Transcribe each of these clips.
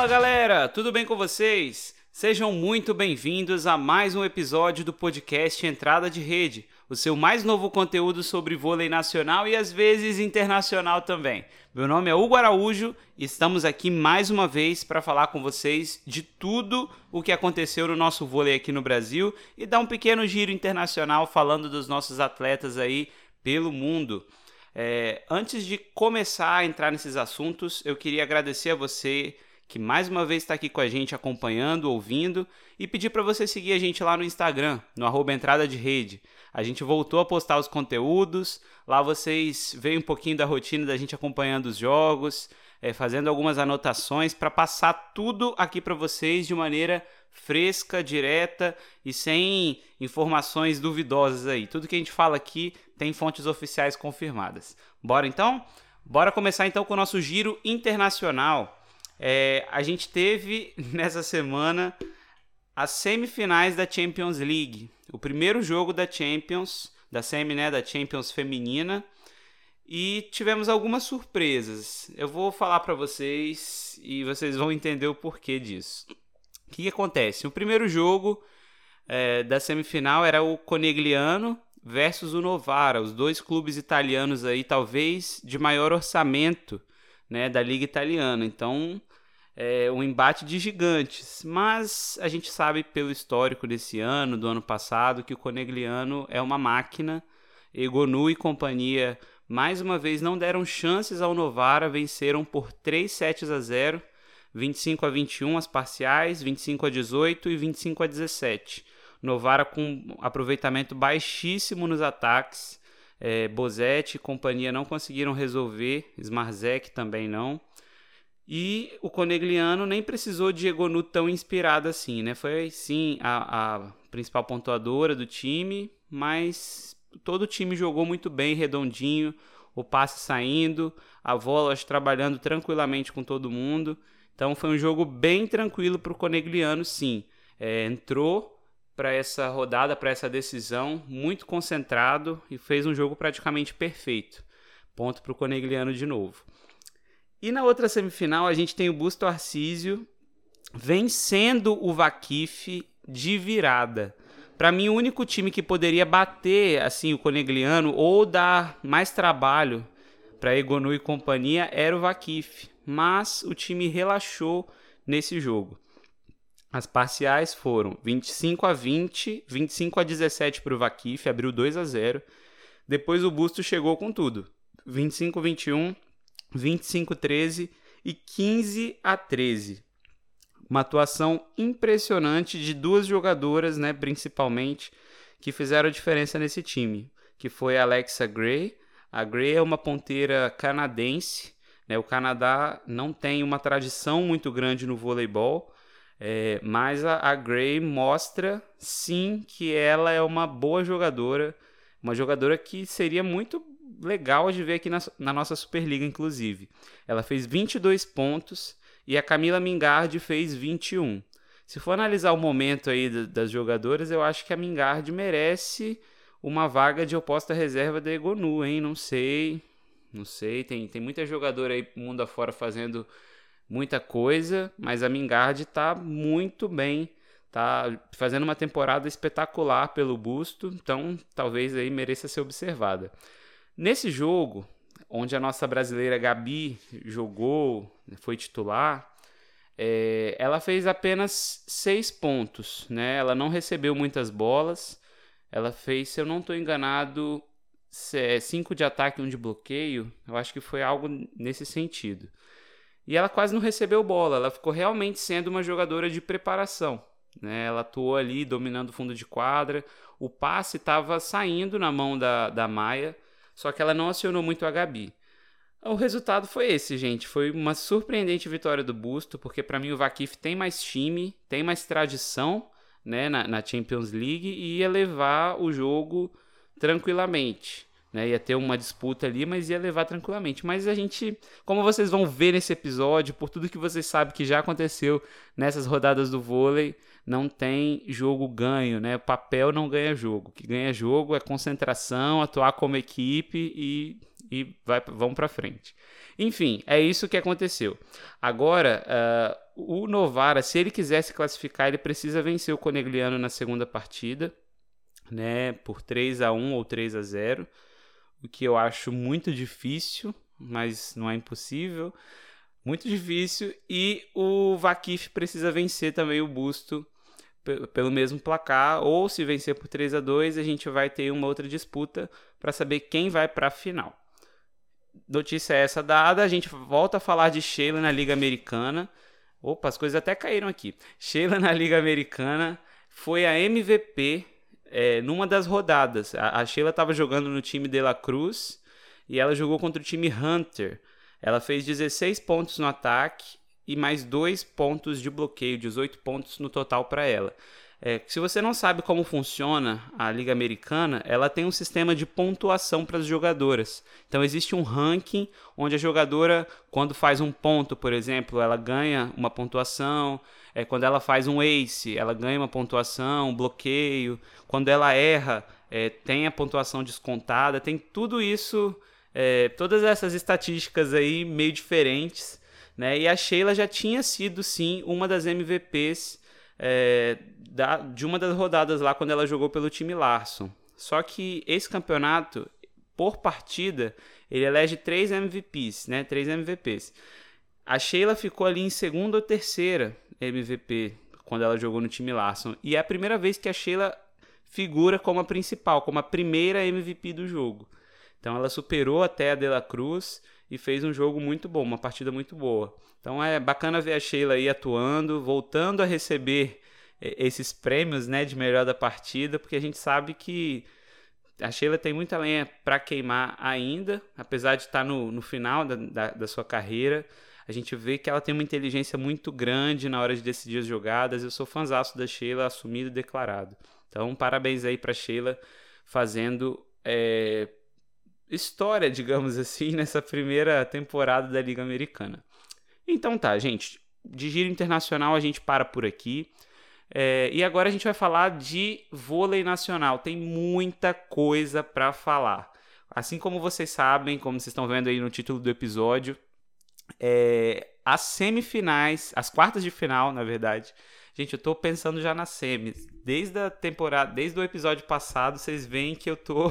Fala galera, tudo bem com vocês? Sejam muito bem-vindos a mais um episódio do podcast Entrada de Rede, o seu mais novo conteúdo sobre vôlei nacional e às vezes internacional também. Meu nome é Hugo Araújo e estamos aqui mais uma vez para falar com vocês de tudo o que aconteceu no nosso vôlei aqui no Brasil e dar um pequeno giro internacional falando dos nossos atletas aí pelo mundo. É, antes de começar a entrar nesses assuntos, eu queria agradecer a você que mais uma vez está aqui com a gente acompanhando, ouvindo e pedir para você seguir a gente lá no Instagram, no arroba entrada de rede. A gente voltou a postar os conteúdos, lá vocês veem um pouquinho da rotina da gente acompanhando os jogos, é, fazendo algumas anotações para passar tudo aqui para vocês de maneira fresca, direta e sem informações duvidosas aí. Tudo que a gente fala aqui tem fontes oficiais confirmadas. Bora então? Bora começar então com o nosso giro internacional. É, a gente teve nessa semana as semifinais da Champions League, o primeiro jogo da Champions, da semi, né, da Champions feminina, e tivemos algumas surpresas. Eu vou falar para vocês e vocês vão entender o porquê disso. O que, que acontece? O primeiro jogo é, da semifinal era o Conegliano versus o Novara, os dois clubes italianos aí, talvez de maior orçamento né, da Liga Italiana. Então, é um embate de gigantes. Mas a gente sabe pelo histórico desse ano, do ano passado, que o Conegliano é uma máquina. Egonu e companhia mais uma vez não deram chances ao Novara, venceram por 3 sets a 0, 25 a 21 as parciais, 25 a 18 e 25 a 17. Novara com aproveitamento baixíssimo nos ataques. É, Bozetti e companhia não conseguiram resolver, Smarzek também não. E o Conegliano nem precisou de Egonu tão inspirado assim, né? Foi sim a, a principal pontuadora do time, mas todo o time jogou muito bem, redondinho, o passe saindo, a Volos trabalhando tranquilamente com todo mundo. Então foi um jogo bem tranquilo para o Conegliano, sim. É, entrou para essa rodada, para essa decisão, muito concentrado e fez um jogo praticamente perfeito. Ponto para o Conegliano de novo. E na outra semifinal a gente tem o Busto Arcísio vencendo o Vakif de virada. Para mim, o único time que poderia bater assim o Conegliano ou dar mais trabalho para Egonu e companhia era o Vakif, mas o time relaxou nesse jogo. As parciais foram 25 a 20, 25 a 17 para o Vakif, abriu 2 a 0. Depois o Busto chegou com tudo. 25 a 21, 25 a 13 e 15 a 13. Uma atuação impressionante de duas jogadoras, né, principalmente, que fizeram diferença nesse time, que foi a Alexa Gray. A Gray é uma ponteira canadense, né? O Canadá não tem uma tradição muito grande no voleibol, é, mas a, a Gray mostra sim que ela é uma boa jogadora, uma jogadora que seria muito legal de ver aqui na, na nossa Superliga, inclusive. Ela fez 22 pontos e a Camila Mingard fez 21. Se for analisar o momento aí das jogadoras, eu acho que a Mingard merece uma vaga de oposta reserva da Egonu, hein? Não sei. Não sei. Tem, tem muita jogadora aí mundo afora fazendo muita coisa, mas a Mingard tá muito bem. Tá fazendo uma temporada espetacular pelo busto, então talvez aí mereça ser observada. Nesse jogo, onde a nossa brasileira Gabi jogou, foi titular, é, ela fez apenas seis pontos, né? Ela não recebeu muitas bolas. Ela fez, se eu não estou enganado, é, cinco de ataque e um de bloqueio. Eu acho que foi algo nesse sentido. E ela quase não recebeu bola. Ela ficou realmente sendo uma jogadora de preparação. Né? Ela atuou ali dominando o fundo de quadra. O passe estava saindo na mão da, da Maia só que ela não acionou muito a Gabi. O resultado foi esse, gente. Foi uma surpreendente vitória do Busto, porque para mim o Vakif tem mais time, tem mais tradição né, na, na, Champions League e ia levar o jogo tranquilamente. né? Ia ter uma disputa ali, mas ia levar tranquilamente. Mas a gente, como vocês vão ver nesse episódio, por tudo que vocês sabem que já aconteceu nessas rodadas do vôlei, não tem jogo ganho, né? Papel não ganha jogo. O que ganha jogo é concentração, atuar como equipe e, e vai, vão para frente. Enfim, é isso que aconteceu. Agora, uh, o Novara, se ele quiser se classificar, ele precisa vencer o Conegliano na segunda partida, né? Por 3 a 1 ou 3 a 0 o que eu acho muito difícil, mas não é impossível. Muito difícil. E o Vakif precisa vencer também o Busto pelo mesmo placar, ou se vencer por 3 a 2 a gente vai ter uma outra disputa para saber quem vai para a final. Notícia essa dada, a gente volta a falar de Sheila na Liga Americana. Opa, as coisas até caíram aqui. Sheila na Liga Americana foi a MVP é, numa das rodadas. A, a Sheila estava jogando no time de La Cruz e ela jogou contra o time Hunter. Ela fez 16 pontos no ataque e mais 2 pontos de bloqueio, 18 pontos no total para ela. É, se você não sabe como funciona a Liga Americana, ela tem um sistema de pontuação para as jogadoras. Então existe um ranking onde a jogadora, quando faz um ponto, por exemplo, ela ganha uma pontuação. É, quando ela faz um ace, ela ganha uma pontuação, um bloqueio. Quando ela erra, é, tem a pontuação descontada. Tem tudo isso, é, todas essas estatísticas aí meio diferentes. Né? E a Sheila já tinha sido, sim, uma das MVPs é, da, de uma das rodadas lá quando ela jogou pelo time Larson. Só que esse campeonato, por partida, ele elege três MVPs, né? Três MVPs. A Sheila ficou ali em segunda ou terceira MVP quando ela jogou no time Larson. E é a primeira vez que a Sheila figura como a principal, como a primeira MVP do jogo. Então ela superou até a De La Cruz e fez um jogo muito bom, uma partida muito boa. Então é bacana ver a Sheila aí atuando, voltando a receber é, esses prêmios né, de melhor da partida, porque a gente sabe que a Sheila tem muita lenha para queimar ainda, apesar de estar tá no, no final da, da, da, sua carreira. A gente vê que ela tem uma inteligência muito grande na hora de decidir as jogadas. Eu sou fãzaço da Sheila, assumido e declarado. Então, parabéns aí para Sheila fazendo é, história, digamos assim, nessa primeira temporada da Liga Americana. Então tá, gente. De giro internacional a gente para por aqui. É, e agora a gente vai falar de vôlei nacional. Tem muita coisa para falar. Assim como vocês sabem, como vocês estão vendo aí no título do episódio, é, as semifinais, as quartas de final, na verdade. Gente, eu tô pensando já nas semis. Desde a temporada, desde o episódio passado, vocês veem que eu tô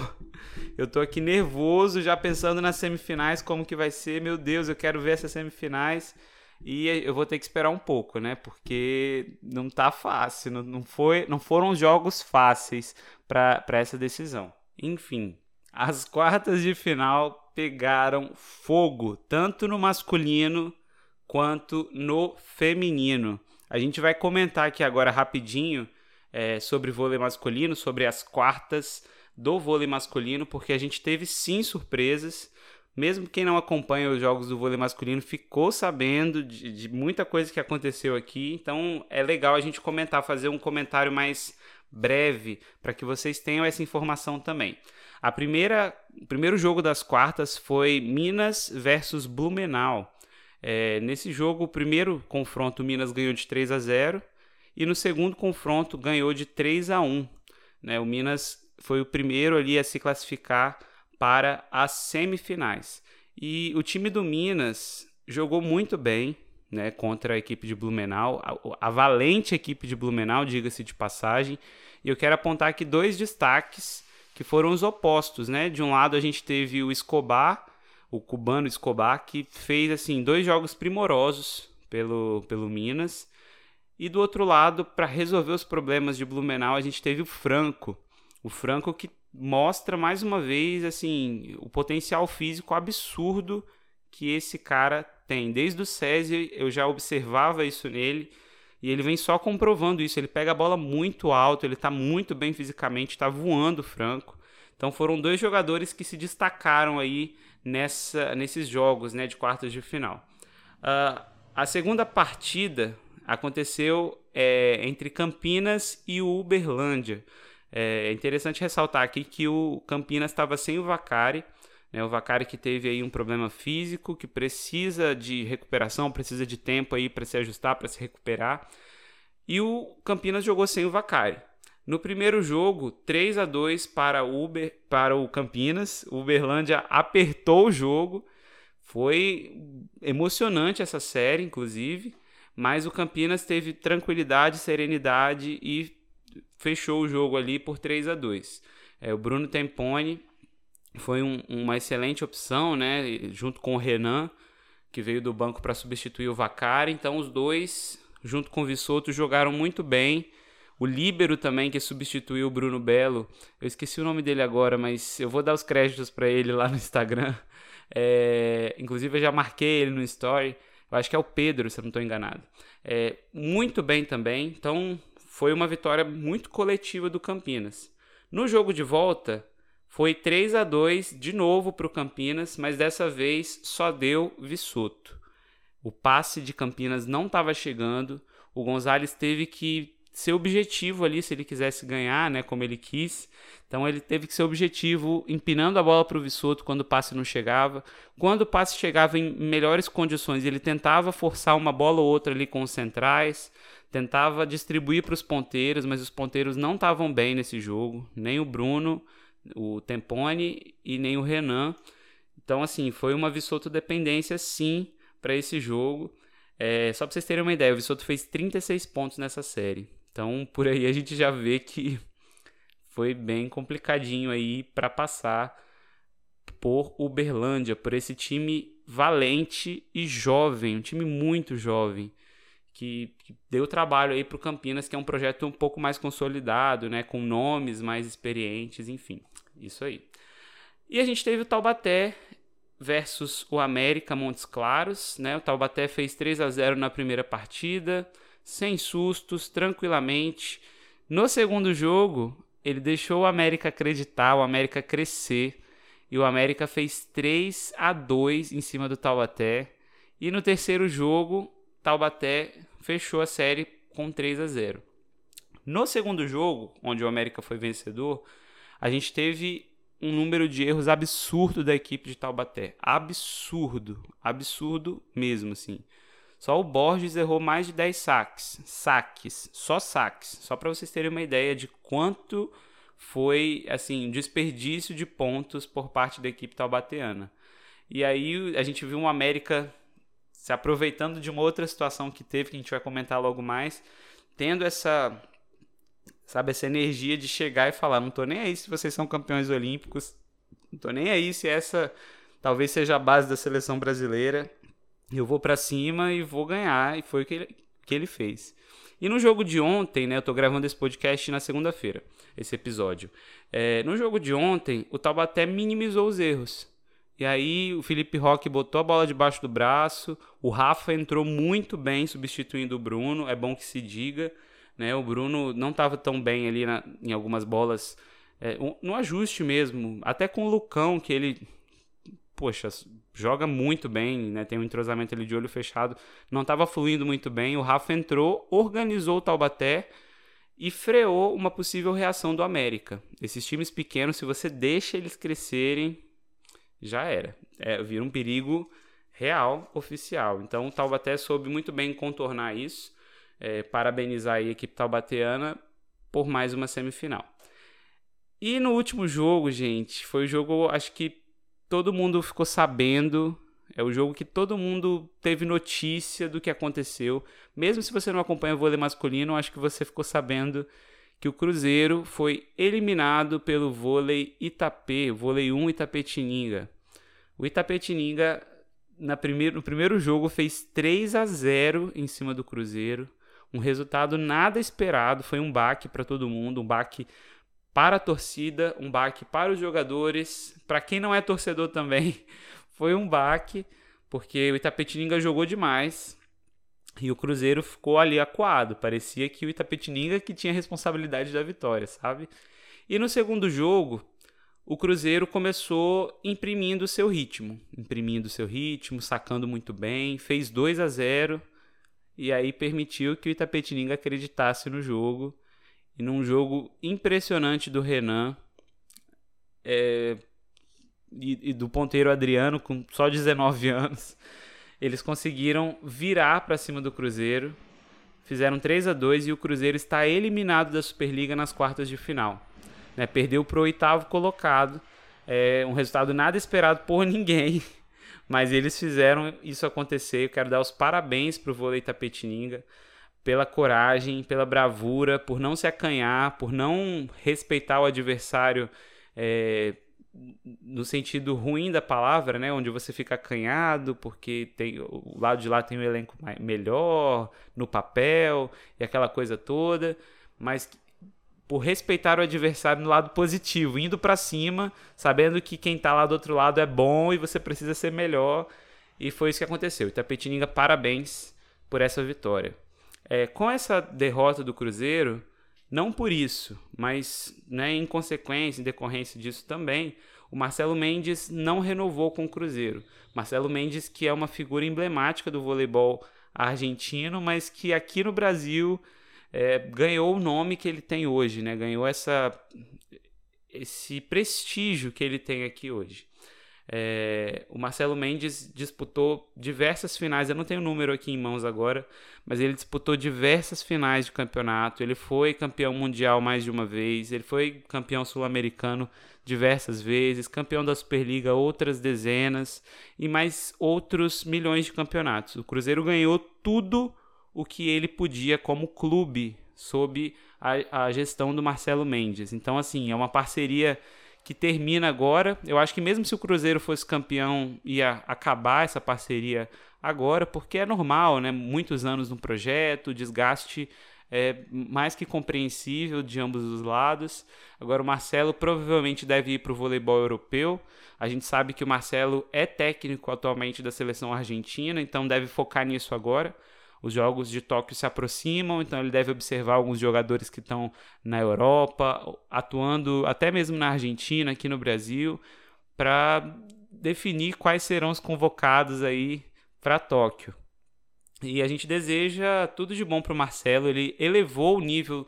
eu tô aqui nervoso, já pensando nas semifinais, como que vai ser. Meu Deus, eu quero ver essas semifinais. E eu vou ter que esperar um pouco, né? Porque não tá fácil, não, não, foi, não foram jogos fáceis para essa decisão. Enfim, as quartas de final pegaram fogo, tanto no masculino quanto no feminino. A gente vai comentar aqui agora rapidinho é, sobre vôlei masculino, sobre as quartas do vôlei masculino, porque a gente teve sim surpresas mesmo quem não acompanha os jogos do vôlei masculino ficou sabendo de, de, muita coisa que aconteceu aqui. Então é legal a gente comentar, fazer um comentário mais breve para que vocês tenham essa informação também. A primeira, o primeiro jogo das quartas foi Minas versus Blumenau. É, nesse jogo, o primeiro confronto, Minas ganhou de 3 a 0 e no segundo confronto ganhou de 3 a 1. Né? O Minas foi o primeiro ali a se classificar para as semifinais. E o time do Minas jogou muito bem né, contra a equipe de Blumenau, a, a valente equipe de Blumenau, diga-se de passagem. E eu quero apontar aqui dois destaques que foram os opostos. Né? De um lado, a gente teve o Escobar, o cubano Escobar, que fez assim dois jogos primorosos pelo, pelo Minas. E do outro lado, para resolver os problemas de Blumenau, a gente teve o Franco. O Franco que mostra mais uma vez assim o potencial físico absurdo que esse cara tem. Desde o SESI eu já observava isso nele e ele vem só comprovando isso. Ele pega a bola muito alto, ele está muito bem fisicamente, está voando franco. Então foram dois jogadores que se destacaram aí nessa, nesses jogos né, de quartas de final. Uh, a segunda partida aconteceu é, entre Campinas e Uberlândia. É interessante ressaltar aqui que o Campinas estava sem o Vacari, né? o Vacari que teve aí um problema físico, que precisa de recuperação, precisa de tempo aí para se ajustar, para se recuperar. E o Campinas jogou sem o Vacari. No primeiro jogo, 3 a 2 para Uber, para o Campinas. O Uberlândia apertou o jogo. Foi emocionante essa série, inclusive, mas o Campinas teve tranquilidade, serenidade e fechou o jogo ali por 3 a 2. É, o Bruno Tempone foi um, uma excelente opção, né? Junto com o Renan, que veio do banco para substituir o Vacari. Então, os dois, junto com o Vissoto, jogaram muito bem. O Líbero também, que substituiu o Bruno Belo. Eu esqueci o nome dele agora, mas eu vou dar os créditos para ele lá no Instagram. É, inclusive, eu já marquei ele no Story. Eu acho que é o Pedro, se eu não estou enganado. É, muito bem também. Então, foi uma vitória muito coletiva do Campinas. No jogo de volta, foi 3 a 2 de novo para o Campinas, mas dessa vez só deu Vissoto. O passe de Campinas não estava chegando, o Gonzalez teve que ser objetivo ali se ele quisesse ganhar, né, como ele quis. Então ele teve que ser objetivo, empinando a bola para o Vissoto quando o passe não chegava. Quando o passe chegava em melhores condições, ele tentava forçar uma bola ou outra ali com os centrais tentava distribuir para os ponteiros, mas os ponteiros não estavam bem nesse jogo, nem o Bruno, o Tempone e nem o Renan. Então, assim, foi uma Vissoto dependência, sim, para esse jogo. É, só para vocês terem uma ideia, o Vissoto fez 36 pontos nessa série. Então, por aí a gente já vê que foi bem complicadinho aí para passar por Uberlândia, por esse time valente e jovem, um time muito jovem que, que deu trabalho aí para o Campinas, que é um projeto um pouco mais consolidado, né, com nomes mais experientes, enfim, isso aí. E a gente teve o Taubaté versus o América Montes Claros, né? O Taubaté fez 3 a 0 na primeira partida, sem sustos, tranquilamente. No segundo jogo, ele deixou o América acreditar, o América crescer, e o América fez 3 a 2 em cima do Taubaté. E no terceiro jogo, Taubaté fechou a série com 3 a 0. No segundo jogo, onde o América foi vencedor, a gente teve um número de erros absurdo da equipe de Taubaté. Absurdo, absurdo mesmo, assim. Só o Borges errou mais de 10 saques. Saques, só saques. Só para vocês terem uma ideia de quanto foi, assim, desperdício de pontos por parte da equipe taubateana. E aí a gente viu um América se aproveitando de uma outra situação que teve, que a gente vai comentar logo mais, tendo essa, sabe, essa energia de chegar e falar, não tô nem aí se vocês são campeões olímpicos, não tô nem aí se essa talvez seja a base da seleção brasileira, eu vou para cima e vou ganhar, e foi o que ele, que ele fez. E no jogo de ontem, né, eu tô gravando esse podcast na segunda-feira, esse episódio. É, no jogo de ontem, o Taubaté minimizou os erros. E aí o Felipe Roque botou a bola debaixo do braço. O Rafa entrou muito bem substituindo o Bruno. É bom que se diga. Né? O Bruno não estava tão bem ali na, em algumas bolas. É, no ajuste mesmo. Até com o Lucão, que ele. Poxa, joga muito bem, né? Tem um entrosamento ali de olho fechado. Não estava fluindo muito bem. O Rafa entrou, organizou o Taubaté e freou uma possível reação do América. Esses times pequenos, se você deixa eles crescerem, já era. É, vira um perigo real, oficial. Então o Taubaté soube muito bem contornar isso. É, parabenizar a equipe taubateana por mais uma semifinal. E no último jogo, gente, foi o jogo, acho que todo mundo ficou sabendo. É o jogo que todo mundo teve notícia do que aconteceu. Mesmo se você não acompanha o vôlei masculino, acho que você ficou sabendo que o Cruzeiro foi eliminado pelo vôlei Itapê, vôlei 1 Itapetininga. O Itapetininga na primeiro, no primeiro jogo fez 3 a 0 em cima do Cruzeiro. Um resultado nada esperado, foi um baque para todo mundo, um baque para a torcida, um baque para os jogadores, para quem não é torcedor também, foi um baque, porque o Itapetininga jogou demais, e o Cruzeiro ficou ali acuado. Parecia que o Itapetininga que tinha responsabilidade da vitória, sabe? E no segundo jogo, o Cruzeiro começou imprimindo o seu ritmo. Imprimindo o seu ritmo, sacando muito bem. Fez 2 a 0 e aí permitiu que o Itapetininga acreditasse no jogo. e num jogo impressionante do Renan é, e, e, do ponteiro Adriano, com só 19 anos, eles conseguiram virar para cima do Cruzeiro, fizeram 3 a 2 e o Cruzeiro está eliminado da Superliga nas quartas de final. Né? Perdeu para o oitavo colocado, é um resultado nada esperado por ninguém, mas eles fizeram isso acontecer. Eu quero dar os parabéns para o vôlei Tapetininga pela coragem, pela bravura, por não se acanhar, por não respeitar o adversário é, no sentido ruim da palavra, né, onde você fica acanhado porque tem o lado de lá tem um elenco melhor no papel e aquela coisa toda, mas por respeitar o adversário no lado positivo, indo para cima, sabendo que quem está lá do outro lado é bom e você precisa ser melhor. E foi isso que aconteceu. Itapetininga, parabéns por essa vitória. É, com essa derrota do Cruzeiro, não por isso, mas né, em consequência, em decorrência disso também, o Marcelo Mendes não renovou com o Cruzeiro. Marcelo Mendes, que é uma figura emblemática do voleibol argentino, mas que aqui no Brasil é, ganhou o nome que ele tem hoje, né? ganhou essa, esse prestígio que ele tem aqui hoje. É, o Marcelo Mendes disputou diversas finais, eu não tenho o número aqui em mãos agora, mas ele disputou diversas finais de campeonato. Ele foi campeão mundial mais de uma vez, ele foi campeão sul-americano diversas vezes, campeão da Superliga outras dezenas e mais outros milhões de campeonatos. O Cruzeiro ganhou tudo o que ele podia como clube sob a, a gestão do Marcelo Mendes. Então, assim, é uma parceria que termina agora. Eu acho que mesmo se o Cruzeiro fosse campeão, ia acabar essa parceria agora, porque é normal, né? Muitos anos no projeto, desgaste é mais que compreensível de ambos os lados. Agora o Marcelo provavelmente deve ir para o voleibol europeu. A gente sabe que o Marcelo é técnico atualmente da seleção argentina, então deve focar nisso agora os jogos de Tóquio se aproximam, então ele deve observar alguns jogadores que estão na Europa, atuando até mesmo na Argentina, aqui no Brasil, para definir quais serão os convocados aí para Tóquio. E a gente deseja tudo de bom para o Marcelo. Ele elevou o nível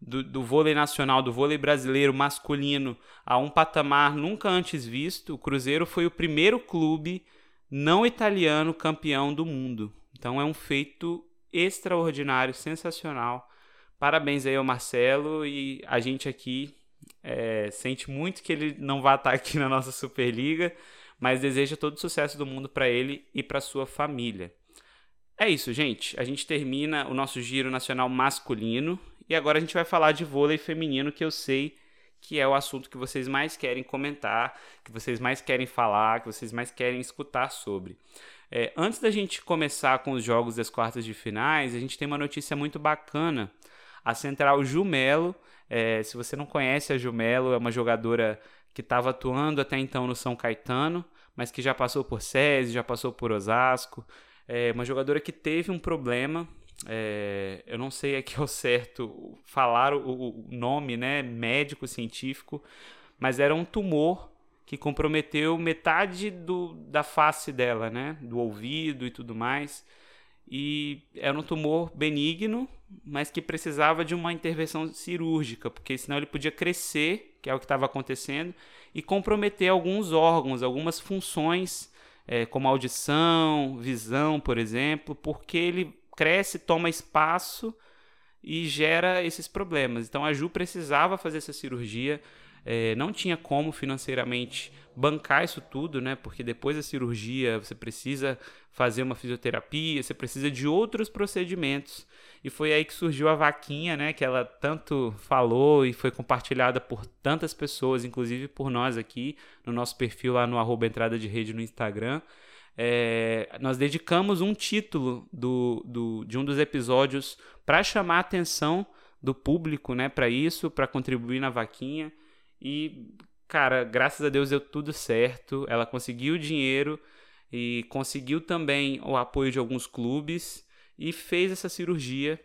do, do vôlei nacional, do vôlei brasileiro masculino, a um patamar nunca antes visto. O Cruzeiro foi o primeiro clube não italiano campeão do mundo. Então é um feito extraordinário, sensacional. Parabéns aí ao Marcelo e a gente aqui é, sente muito que ele não vai estar aqui na nossa Superliga, mas deseja todo o sucesso do mundo para ele e para sua família. É isso, gente. A gente termina o nosso giro nacional masculino e agora a gente vai falar de vôlei feminino, que eu sei que é o assunto que vocês mais querem comentar, que vocês mais querem falar, que vocês mais querem escutar sobre. É, antes da gente começar com os jogos das quartas de finais, a gente tem uma notícia muito bacana. A central Jumelo, é, se você não conhece a Jumelo, é uma jogadora que estava atuando até então no São Caetano, mas que já passou por SESI, já passou por Osasco. É uma jogadora que teve um problema. É, eu não sei aqui ao certo falar o, o nome né, médico científico, mas era um tumor que comprometeu metade do, da face dela, né? Do ouvido e tudo mais. E era um tumor benigno, mas que precisava de uma intervenção cirúrgica, porque senão ele podia crescer, que é o que estava acontecendo, e comprometer alguns órgãos, algumas funções, é, como audição, visão, por exemplo, porque ele cresce, toma espaço e gera esses problemas. Então a Ju precisava fazer essa cirurgia é, não tinha como financeiramente bancar isso tudo, né? Porque depois da cirurgia você precisa fazer uma fisioterapia, você precisa de outros procedimentos. E foi aí que surgiu a vaquinha, né? Que ela tanto falou e foi compartilhada por tantas pessoas, inclusive por nós aqui, no nosso perfil lá no arroba entrada de rede no Instagram. É, nós dedicamos um título do, do, de um dos episódios para chamar a atenção do público, né? Para isso, para contribuir na vaquinha. E, cara, graças a Deus deu tudo certo. Ela conseguiu o dinheiro e conseguiu também o apoio de alguns clubes e fez essa cirurgia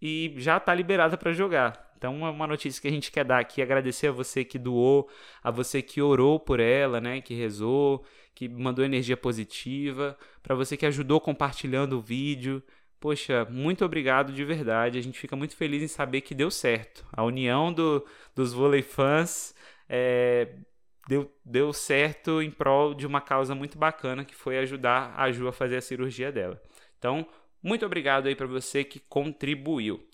e já está liberada para jogar. Então, é uma notícia que a gente quer dar aqui, agradecer a você que doou, a você que orou por ela, né, que rezou, que mandou energia positiva, para você que ajudou compartilhando o vídeo. Poxa, muito obrigado de verdade. A gente fica muito feliz em saber que deu certo. A união do, dos vôlei fãs é, deu, deu certo em prol de uma causa muito bacana que foi ajudar a Ju a fazer a cirurgia dela. Então, muito obrigado aí para você que contribuiu.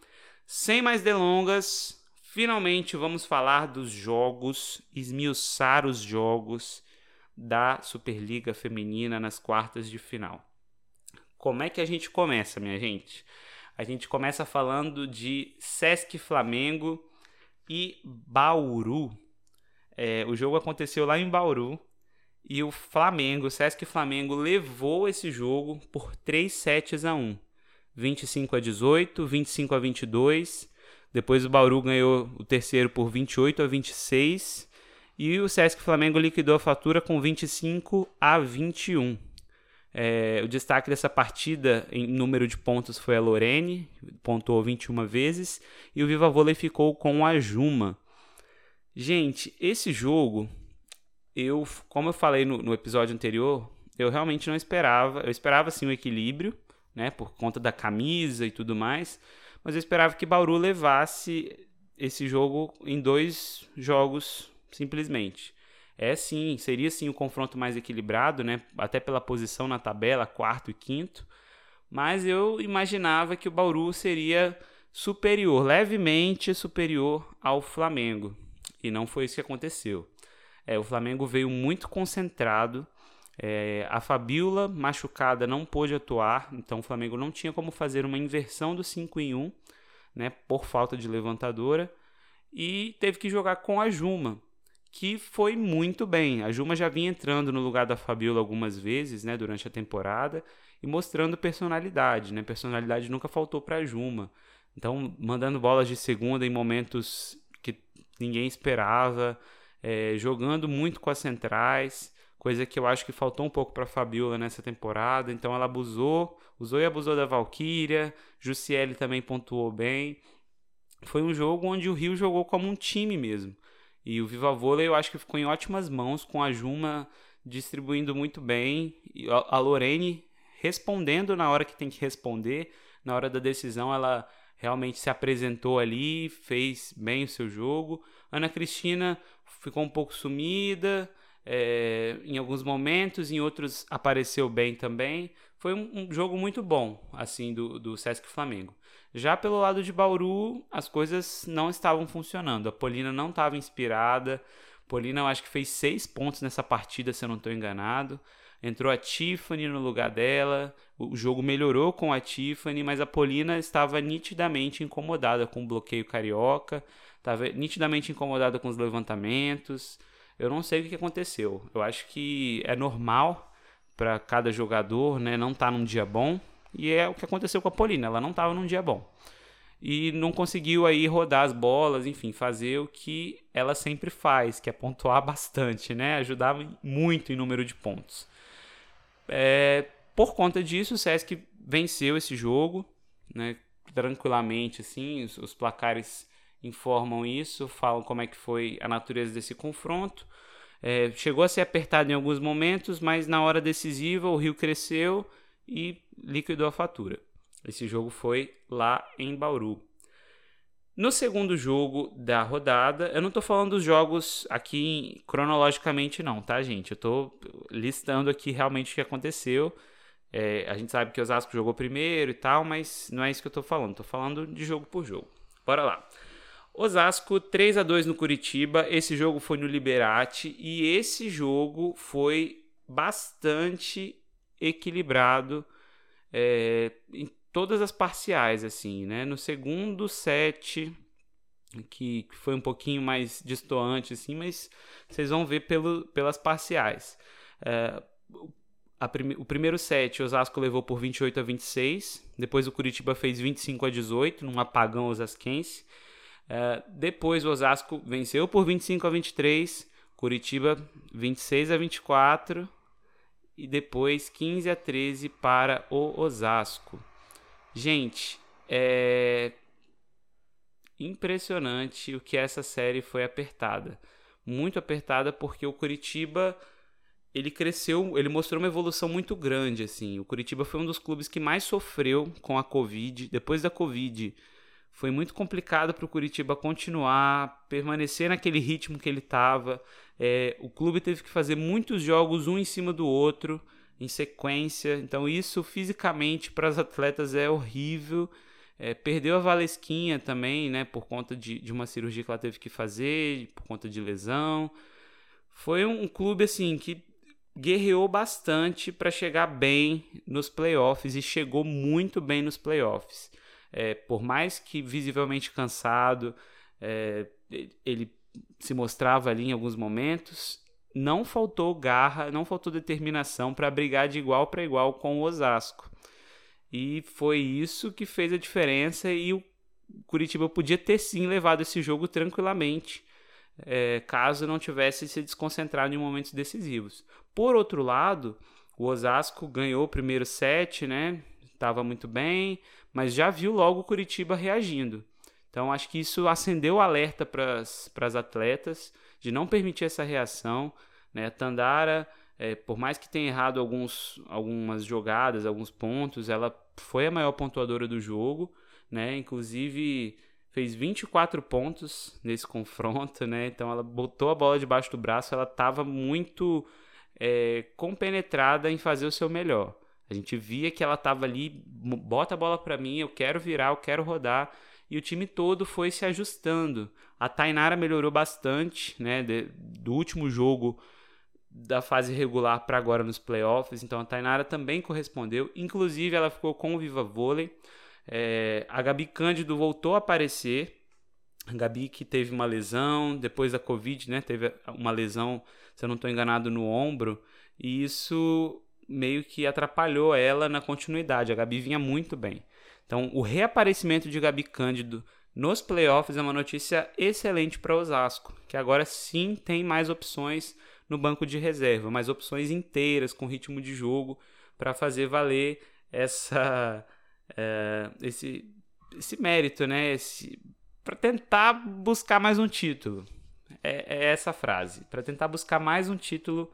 Sem mais delongas, finalmente vamos falar dos jogos, esmiuçar os jogos da Superliga Feminina nas quartas de final. Como é que a gente começa, minha gente? A gente começa falando de Sesc Flamengo e Bauru. É, o jogo aconteceu lá em Bauru e o Flamengo, o Sesc Flamengo, levou esse jogo por 3 sets a 1. 25 a 18, 25 a 22. Depois o Bauru ganhou o terceiro por 28 a 26 e o Sesc Flamengo liquidou a fatura com 25 a 21. É, o destaque dessa partida em número de pontos foi a Lorene, pontuou 21 vezes, e o Viva Vôlei ficou com a Juma. Gente, esse jogo, eu, como eu falei no, no episódio anterior, eu realmente não esperava. Eu esperava sim o equilíbrio, né, por conta da camisa e tudo mais, mas eu esperava que Bauru levasse esse jogo em dois jogos simplesmente. É sim, seria sim o confronto mais equilibrado, né? Até pela posição na tabela, quarto e quinto. Mas eu imaginava que o Bauru seria superior, levemente superior ao Flamengo. E não foi isso que aconteceu. É, o Flamengo veio muito concentrado. É, a Fabiola, machucada, não pôde atuar. Então o Flamengo não tinha como fazer uma inversão do 5 em 1, né? Por falta de levantadora. E teve que jogar com a Juma que foi muito bem. A Juma já vinha entrando no lugar da Fabiola algumas vezes, né, durante a temporada e mostrando personalidade, né? Personalidade nunca faltou para a Juma. Então, mandando bolas de segunda em momentos que ninguém esperava, é, jogando muito com as centrais, coisa que eu acho que faltou um pouco para a Fabiola nessa temporada. Então, ela abusou, usou e abusou da Valkyria. Jussiele também pontuou bem. Foi um jogo onde o Rio jogou como um time mesmo. E o Viva Vôlei eu acho que ficou em ótimas mãos, com a Juma distribuindo muito bem, a Lorene respondendo na hora que tem que responder, na hora da decisão ela realmente se apresentou ali, fez bem o seu jogo. Ana Cristina ficou um pouco sumida é, em alguns momentos, em outros apareceu bem também. Foi um, um jogo muito bom, assim, do, do Sesc Flamengo. Já pelo lado de Bauru, as coisas não estavam funcionando. A Polina não estava inspirada. Polina, eu acho que fez seis pontos nessa partida, se eu não estou enganado. Entrou a Tiffany no lugar dela. O jogo melhorou com a Tiffany, mas a Polina estava nitidamente incomodada com o bloqueio carioca, estava nitidamente incomodada com os levantamentos. Eu não sei o que aconteceu. Eu acho que é normal para cada jogador, né, não estar tá num dia bom. E é o que aconteceu com a Polina, ela não estava num dia bom. E não conseguiu aí rodar as bolas, enfim, fazer o que ela sempre faz, que é pontuar bastante, né? Ajudava muito em número de pontos. É, por conta disso, o Sesc venceu esse jogo, né? Tranquilamente, assim, os, os placares informam isso, falam como é que foi a natureza desse confronto. É, chegou a ser apertado em alguns momentos, mas na hora decisiva o Rio cresceu e liquidou a fatura. Esse jogo foi lá em Bauru. No segundo jogo da rodada, eu não estou falando dos jogos aqui cronologicamente, não, tá, gente? Eu estou listando aqui realmente o que aconteceu. É, a gente sabe que o Osasco jogou primeiro e tal, mas não é isso que eu estou falando. Estou falando de jogo por jogo. Bora lá. Osasco 3 a 2 no Curitiba. Esse jogo foi no Liberate e esse jogo foi bastante equilibrado é, em todas as parciais, assim, né? No segundo set, que foi um pouquinho mais distoante, assim, mas vocês vão ver pelo, pelas parciais. É, Prime, o primeiro set, o Osasco levou por 28 a 26. Depois o Curitiba fez 25 a 18, num apagão osasquense. É, depois o Osasco venceu por 25 a 23. Curitiba 26 a 24 e depois 15 a 13 para o Osasco. Gente, é impressionante o que essa série foi apertada. Muito apertada porque o Curitiba ele cresceu, ele mostrou uma evolução muito grande, assim. O Curitiba foi um dos clubes que mais sofreu com a Covid. Depois da Covid, foi muito complicado para o Curitiba continuar, permanecer naquele ritmo que ele estava. É, o clube teve que fazer muitos jogos um em cima do outro, em sequência. Então, isso fisicamente para os atletas é horrível. É, perdeu a Valesquinha também, né, por conta de, de uma cirurgia que ela teve que fazer, por conta de lesão. Foi um clube assim que guerreou bastante para chegar bem nos playoffs e chegou muito bem nos playoffs. É, por mais que visivelmente cansado, é, ele se mostrava ali em alguns momentos, não faltou garra, não faltou determinação para brigar de igual para igual com o Osasco. E foi isso que fez a diferença e o Curitiba podia ter sim levado esse jogo tranquilamente, é, caso não tivesse se desconcentrado em momentos decisivos. Por outro lado, o Osasco ganhou o primeiro set, né? Estava muito bem, mas já viu logo o Curitiba reagindo. Então acho que isso acendeu o alerta para as atletas de não permitir essa reação. Né? Tandara, é, por mais que tenha errado alguns, algumas jogadas, alguns pontos, ela foi a maior pontuadora do jogo, né? Inclusive fez 24 pontos nesse confronto, né? Então ela botou a bola debaixo do braço, ela estava muito é, compenetrada em fazer o seu melhor. A gente via que ela estava ali, bota a bola para mim, eu quero virar, eu quero rodar. E o time todo foi se ajustando. A Tainara melhorou bastante, né? De, do último jogo da fase regular para agora nos playoffs. Então a Tainara também correspondeu. Inclusive ela ficou com o Viva Vôlei. É, a Gabi Cândido voltou a aparecer. A Gabi que teve uma lesão depois da Covid, né? Teve uma lesão se eu não estou enganado, no ombro, e isso meio que atrapalhou ela na continuidade. A Gabi vinha muito bem. Então, o reaparecimento de Gabi Cândido nos playoffs é uma notícia excelente para Osasco, que agora sim tem mais opções no banco de reserva, mais opções inteiras com ritmo de jogo para fazer valer essa é, esse esse mérito, né? para tentar buscar mais um título é, é essa frase, para tentar buscar mais um título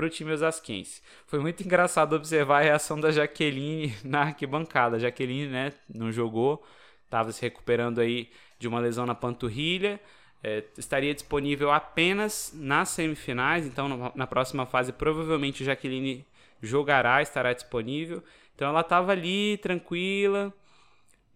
para o time osasquense. Foi muito engraçado observar a reação da Jaqueline na arquibancada. A Jaqueline, né, não jogou, estava se recuperando aí de uma lesão na panturrilha. É, estaria disponível apenas nas semifinais, então na próxima fase provavelmente Jaqueline jogará, estará disponível. Então ela estava ali tranquila.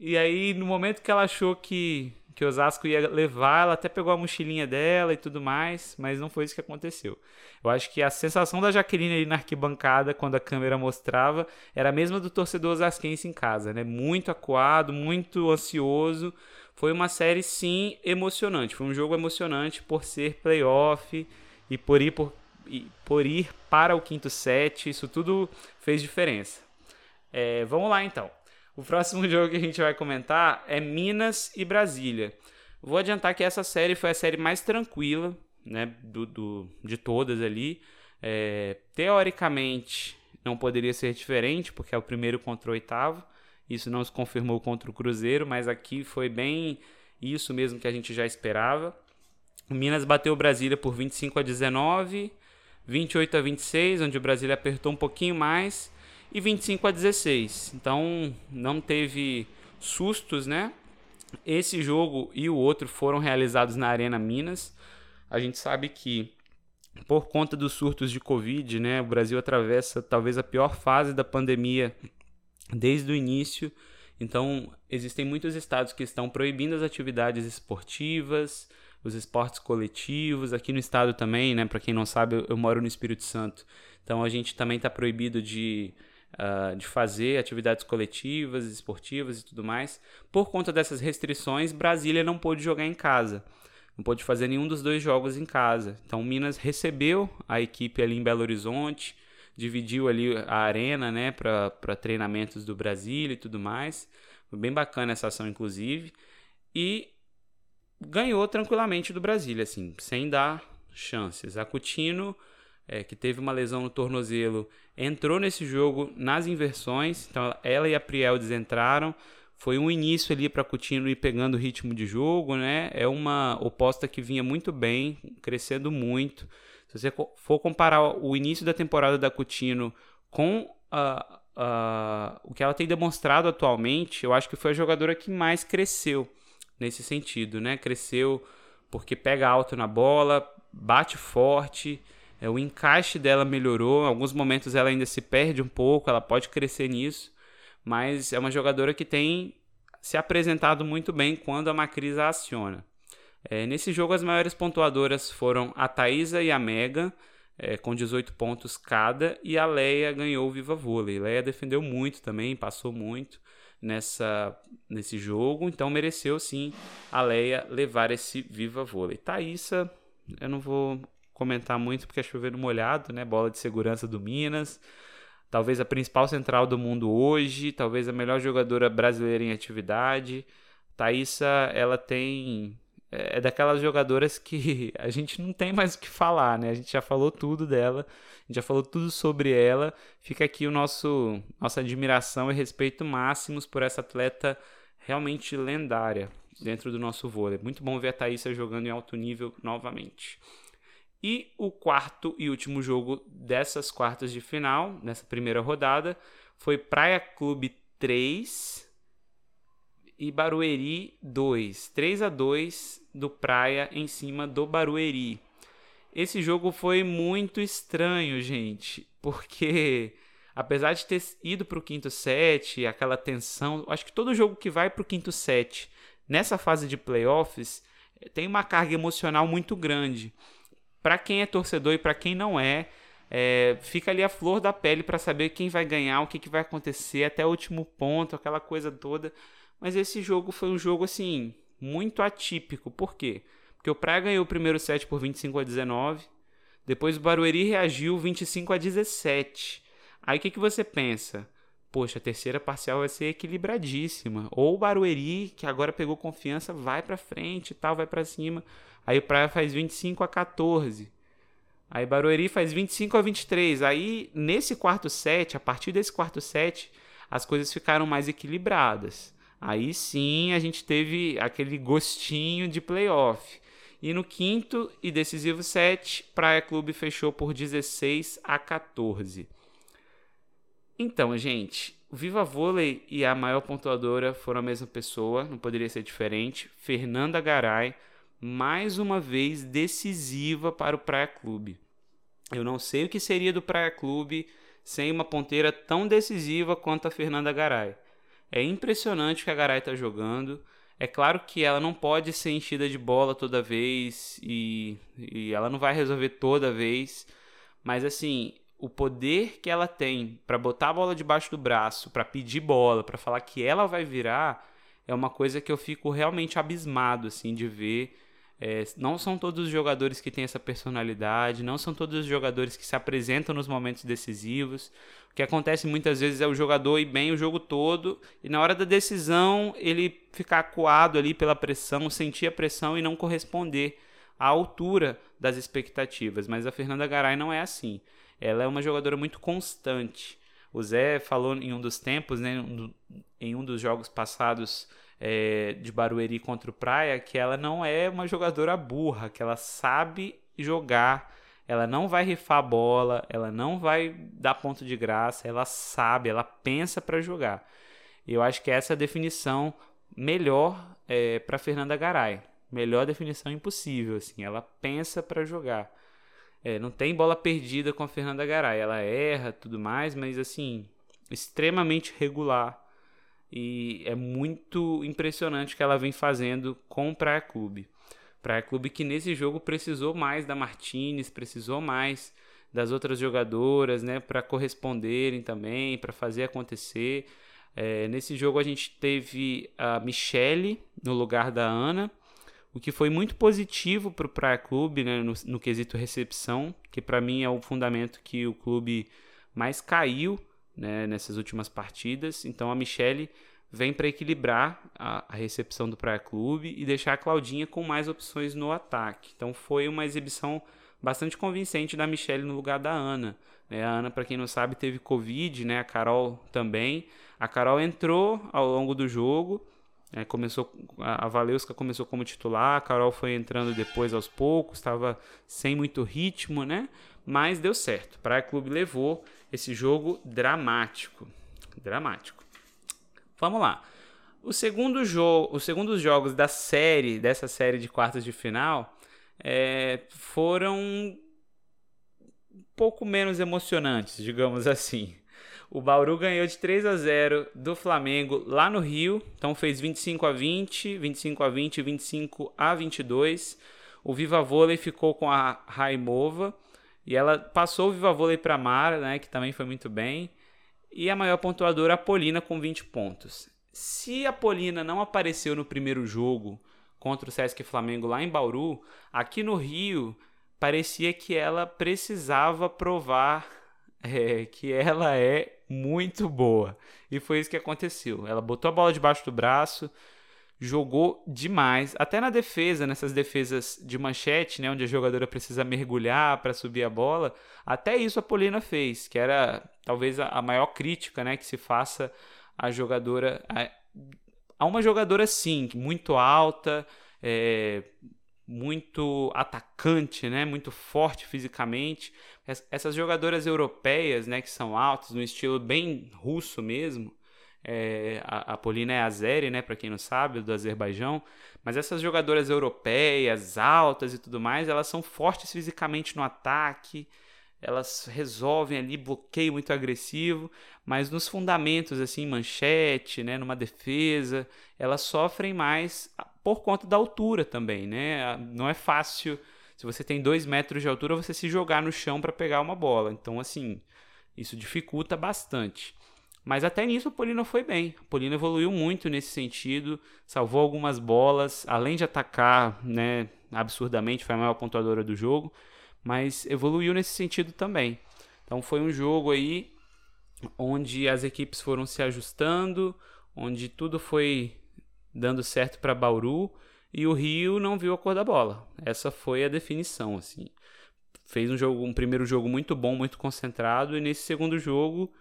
E aí no momento que ela achou que que Osasco ia levar, ela até pegou a mochilinha dela e tudo mais, mas não foi isso que aconteceu. Eu acho que a sensação da Jaqueline ali na arquibancada, quando a câmera mostrava, era a mesma do torcedor osasquense em casa, né? Muito acuado, muito ansioso. Foi uma série, sim, emocionante. Foi um jogo emocionante por ser playoff e por ir, por, por ir para o quinto set. Isso tudo fez diferença. É, vamos lá, então. O próximo jogo que a gente vai comentar é Minas e Brasília. Vou adiantar que essa série foi a série mais tranquila, né, do, do de todas ali. É, teoricamente, não poderia ser diferente, porque é o primeiro contra o oitavo. Isso não se confirmou contra o Cruzeiro, mas aqui foi bem isso mesmo que a gente já esperava. O Minas bateu o Brasília por 25 a 19, 28 a 26, onde o Brasília apertou um pouquinho mais e 25 a 16. Então não teve sustos, né? Esse jogo e o outro foram realizados na Arena Minas. A gente sabe que por conta dos surtos de Covid, né, o Brasil atravessa talvez a pior fase da pandemia desde o início. Então, existem muitos estados que estão proibindo as atividades esportivas, os esportes coletivos. Aqui no estado também, né, para quem não sabe, eu moro no Espírito Santo. Então, a gente também está proibido de uh, de fazer atividades coletivas, esportivas e tudo mais. Por conta dessas restrições, Brasília não pôde jogar em casa. Não pôde fazer nenhum dos dois jogos em casa. Então, Minas recebeu a equipe ali em Belo Horizonte, dividiu ali a arena né, para treinamentos do Brasília e tudo mais. Foi bem bacana essa ação, inclusive. E ganhou tranquilamente do Brasília, assim, sem dar chances. A Coutinho é, que teve uma lesão no tornozelo, entrou nesse jogo nas inversões. Então ela e a Prieldes entraram. Foi um início ali para Coutinho ir pegando o ritmo de jogo, né? É uma oposta que vinha muito bem, crescendo muito. Se você for comparar o início da temporada da Coutinho com uh, uh, o que ela tem demonstrado atualmente, eu acho que foi a jogadora que mais cresceu nesse sentido, né? Cresceu porque pega alto na bola, bate forte, é, o encaixe dela melhorou. Em alguns momentos ela ainda se perde um pouco, ela pode crescer nisso, mas é uma jogadora que tem se apresentado muito bem quando a Macris a aciona. É, nesse jogo, as maiores pontuadoras foram a Thaisa e a Mega, é, com 18 pontos cada, e a Leia ganhou o Viva Vôlei. Leia defendeu muito também, passou muito nessa, nesse jogo, então mereceu sim a Leia levar esse Viva Vôlei. Thaisa, eu não vou comentar muito porque é chovendo molhado, né? Bola de segurança do Minas. Talvez a principal central do mundo hoje, talvez a melhor jogadora brasileira em atividade. Thaisa, ela tem é daquelas jogadoras que a gente não tem mais o que falar, né? A gente já falou tudo dela, a gente já falou tudo sobre ela. Fica aqui o nosso nossa admiração e respeito máximos por essa atleta realmente lendária dentro do nosso vôlei. Muito bom ver a Thaisa jogando em alto nível novamente. E o quarto e último jogo dessas quartas de final, nessa primeira rodada, foi Praia Clube 3 e Barueri 2. 3 a 2 do Praia em cima do Barueri. Esse jogo foi muito estranho, gente, porque apesar de ter ido para o quinto set, aquela tensão, acho que todo jogo que vai para o quinto set nessa fase de playoffs tem uma carga emocional muito grande para quem é torcedor e para quem não é, é, fica ali a flor da pele para saber quem vai ganhar, o que, que vai acontecer até o último ponto, aquela coisa toda. Mas esse jogo foi um jogo assim muito atípico. Por quê? Porque o Praia ganhou o primeiro set por 25 a 19, depois o Barueri reagiu 25 a 17. Aí o que, que você pensa? Poxa, a terceira parcial vai ser equilibradíssima. Ou o Barueri, que agora pegou confiança, vai para frente e tal, vai para cima. Aí o Praia faz 25 a 14. Aí Barueri faz 25 a 23. Aí nesse quarto set, a partir desse quarto set, as coisas ficaram mais equilibradas. Aí sim a gente teve aquele gostinho de playoff. E no quinto e decisivo set, Praia Clube fechou por 16 a 14. Então, gente, o Viva Vôlei e a maior pontuadora foram a mesma pessoa, não poderia ser diferente. Fernanda Garay mais uma vez decisiva para o Praia Clube. Eu não sei o que seria do Praia Clube sem uma ponteira tão decisiva quanto a Fernanda Garay. É impressionante o que a Garay está jogando. É claro que ela não pode ser enchida de bola toda vez e, e ela não vai resolver toda vez, mas assim, o poder que ela tem para botar a bola debaixo do braço, para pedir bola, para falar que ela vai virar, é uma coisa que eu fico realmente abismado assim de ver é, não são todos os jogadores que têm essa personalidade, não são todos os jogadores que se apresentam nos momentos decisivos. O que acontece muitas vezes é o jogador ir bem o jogo todo e na hora da decisão ele ficar acuado ali pela pressão, sentir a pressão e não corresponder à altura das expectativas. Mas a Fernanda Garay não é assim. Ela é uma jogadora muito constante. O Zé falou em um dos tempos, né, em um dos jogos passados é, de Barueri contra o Praia que ela não é uma jogadora burra, que ela sabe jogar, ela não vai rifar a bola, ela não vai dar ponto de graça, ela sabe, ela pensa para jogar. Eu acho que essa é a definição melhor é, para Fernanda Garay. Melhor definição impossível, assim. Ela pensa para jogar. É, não tem bola perdida com a Fernanda Garay. Ela erra, tudo mais, mas assim, extremamente regular e é muito impressionante o que ela vem fazendo com o Praia Clube. Praia Clube que nesse jogo precisou mais da Martinez, precisou mais das outras jogadoras, né, para corresponderem também, para fazer acontecer. É, nesse jogo a gente teve a Michele no lugar da Ana, o que foi muito positivo para o Praia Clube né, no, no quesito recepção, que para mim é o fundamento que o clube mais caiu né, nessas últimas partidas. Então a Michele vem para equilibrar a, a, recepção do Praia Clube e deixar a Claudinha com mais opções no ataque. Então foi uma exibição bastante convincente da Michelle no lugar da Ana. Né? A Ana, para quem não sabe, teve Covid, né? a Carol também. A Carol entrou ao longo do jogo, É, começou a Valeuska começou como titular, a Carol foi entrando depois aos poucos, estava sem muito ritmo, né? Mas deu certo. Praia Clube levou esse jogo dramático, dramático. Vamos lá. O segundo jogo, os segundos jogos da série, dessa série de quartas de final, é, foram um pouco menos emocionantes, digamos assim. O Bauru ganhou de 3 a 0 do Flamengo lá no Rio, então fez 25 a 20, 25 a 20, 25 a 22. O Viva Vôlei ficou com a Raimova e ela passou o Viva Vôlei para Mara, né, que também foi muito bem. E a maior pontuadora a Polina com 20 pontos. Se a Polina não apareceu no primeiro jogo contra o Sesc Flamengo lá em Bauru, aqui no Rio parecia que ela precisava provar é, que ela é muito boa. E foi isso que aconteceu. Ela botou a bola debaixo do braço, jogou demais, até na defesa, nessas defesas de manchete, né, onde a jogadora precisa mergulhar para subir a bola, até isso a Polina fez, que era talvez a, maior crítica, né, que se faça a jogadora a, uma jogadora sim, muito alta, é, muito atacante, né, muito forte fisicamente, essas jogadoras europeias, né, que são altas, no estilo bem russo mesmo, é, a, Polina é azeri, né, para quem não sabe, do Azerbaijão, mas essas jogadoras europeias, altas e tudo mais, elas são fortes fisicamente no ataque, elas resolvem ali bloqueio muito agressivo, mas nos fundamentos, assim, manchete, né, numa defesa, elas sofrem mais por conta da altura também, né? Não é fácil se você tem dois metros de altura, você se jogar no chão para pegar uma bola. Então, assim, isso dificulta bastante. Mas até nisso a Polina foi bem. A Polina evoluiu muito nesse sentido, salvou algumas bolas, além de atacar, né, absurdamente, foi a maior pontuadora do jogo, mas evoluiu nesse sentido também. Então foi um jogo aí onde as equipes foram se ajustando, onde tudo foi dando certo para Bauru e o Rio não viu a cor da bola. Essa foi a definição, assim. Fez um jogo, um primeiro jogo muito bom, muito concentrado e nesse segundo jogo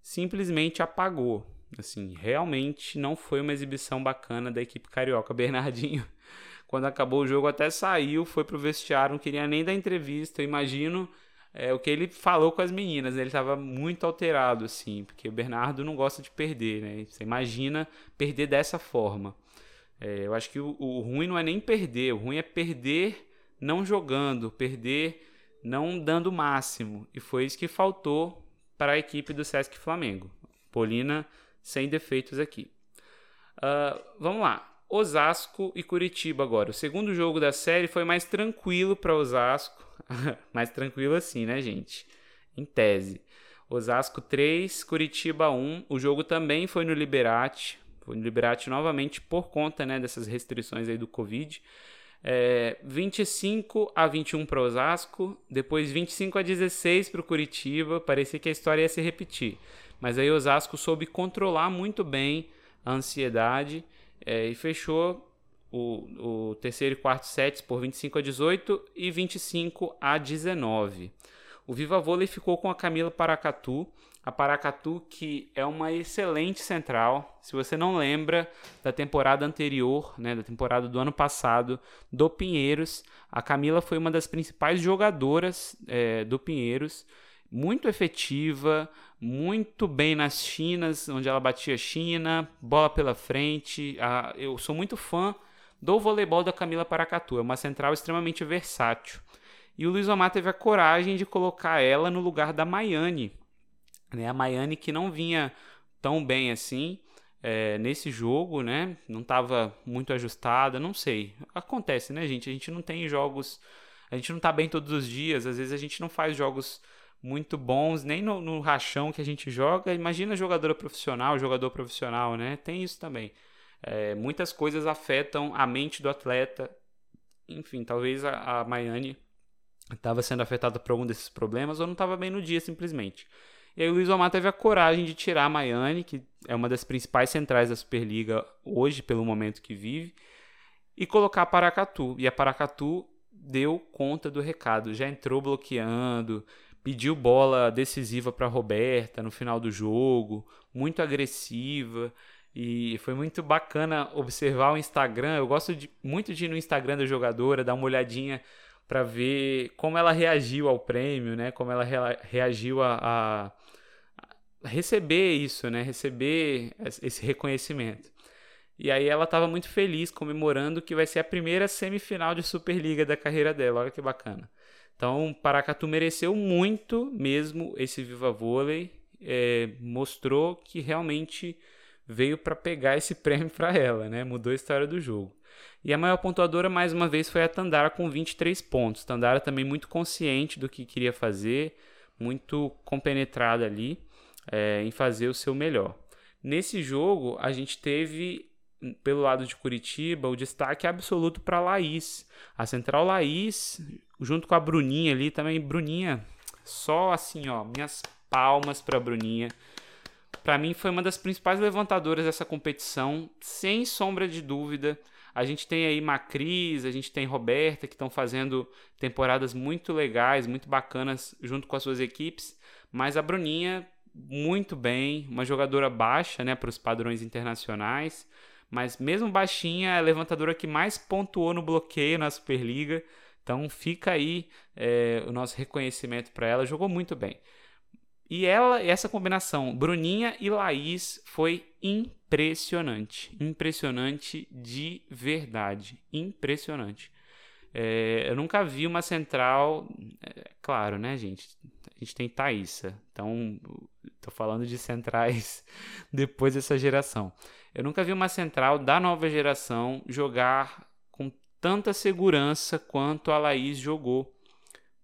simplesmente apagou. Assim, realmente não foi uma exibição bacana da equipe carioca. Bernardinho, quando acabou o jogo, até saiu, foi pro vestiário, não queria nem dar entrevista. Eu imagino é, o que ele falou com as meninas. Né? Ele estava muito alterado, assim, porque o Bernardo não gosta de perder, né? Você imagina perder dessa forma. É, eu acho que o, o ruim não é nem perder, o ruim é perder não jogando, perder não dando o máximo. E foi isso que faltou para a equipe do Sesc Flamengo. Polina sem defeitos aqui. Uh, vamos lá. Osasco e Curitiba agora. O segundo jogo da série foi mais tranquilo para Osasco. mais tranquilo assim, né, gente? Em tese. Osasco 3, Curitiba 1. O jogo também foi no Liberate. Foi no Liberati novamente por conta né, dessas restrições aí do Covid. É, 25 a 21 para Osasco, depois 25 a 16 para o Curitiba. Parecia que a história ia se repetir. Mas aí Osasco soube controlar muito bem a ansiedade é, e fechou o, o, terceiro e quarto sets por 25 a 18 e 25 a 19. O Viva Vôlei ficou com a Camila Paracatu, a Paracatu, que é uma excelente central. Se você não lembra da temporada anterior, né, da temporada do ano passado, do Pinheiros, a Camila foi uma das principais jogadoras é, do Pinheiros. Muito efetiva, muito bem nas chinas, onde ela batia China, bola pela frente. A, eu sou muito fã do voleibol da Camila Paracatu. É uma central extremamente versátil. E o Luiz Omar teve a coragem de colocar ela no lugar da Maiane, né? A Miami que não vinha tão bem assim é, nesse jogo, né? Não estava muito ajustada, não sei. Acontece, né, gente? A gente não tem jogos. A gente não está bem todos os dias. Às vezes a gente não faz jogos muito bons, nem no, no rachão que a gente joga. Imagina jogadora profissional, jogador profissional, né? Tem isso também. É, muitas coisas afetam a mente do atleta. Enfim, talvez a, a estava sendo afetada por algum desses problemas ou não estava bem no dia simplesmente. E aí o Luiz Omar teve a coragem de tirar a Miami, que é uma das principais centrais da Superliga hoje, pelo momento que vive, e colocar a Paracatu. E a Paracatu deu conta do recado, já entrou bloqueando, pediu bola decisiva para Roberta no final do jogo, muito agressiva. E foi muito bacana observar o Instagram. Eu gosto de, muito de ir no Instagram da jogadora, dar uma olhadinha para ver como ela reagiu ao prêmio, né? Como ela reagiu a, a receber isso, né? Receber esse reconhecimento. E aí ela estava muito feliz comemorando que vai ser a primeira semifinal de Superliga da carreira dela. Olha que bacana. Então, Paracatu mereceu muito mesmo esse Viva Vôlei. É, mostrou que realmente veio para pegar esse prêmio para ela, né? Mudou a história do jogo. E a maior pontuadora, mais uma vez, foi a Tandara com 23 pontos. Tandara também muito consciente do que queria fazer, muito compenetrada ali é, em fazer o seu melhor. Nesse jogo, a gente teve pelo lado de Curitiba, o destaque absoluto para Laís. A central Laís, junto com a Bruninha ali também. Bruninha, só assim, ó, minhas palmas para Bruninha. Para mim foi uma das principais levantadoras dessa competição, sem sombra de dúvida. A gente tem aí Macris, a gente tem Roberta que estão fazendo temporadas muito legais, muito bacanas junto com as suas equipes, mas a Bruninha muito bem, uma jogadora baixa, né, para os padrões internacionais mas mesmo baixinha, é a levantadora que mais pontuou no bloqueio na Superliga. Então fica aí é, o nosso reconhecimento para ela. Jogou muito bem. E ela, essa combinação, Bruninha e Laís, foi impressionante. Impressionante de verdade. Impressionante. É, eu nunca vi uma central. É, claro, né, gente? A gente tem Thaísa. Então, tô falando de centrais depois dessa geração. Eu nunca vi uma central da nova geração jogar com tanta segurança quanto a Laís jogou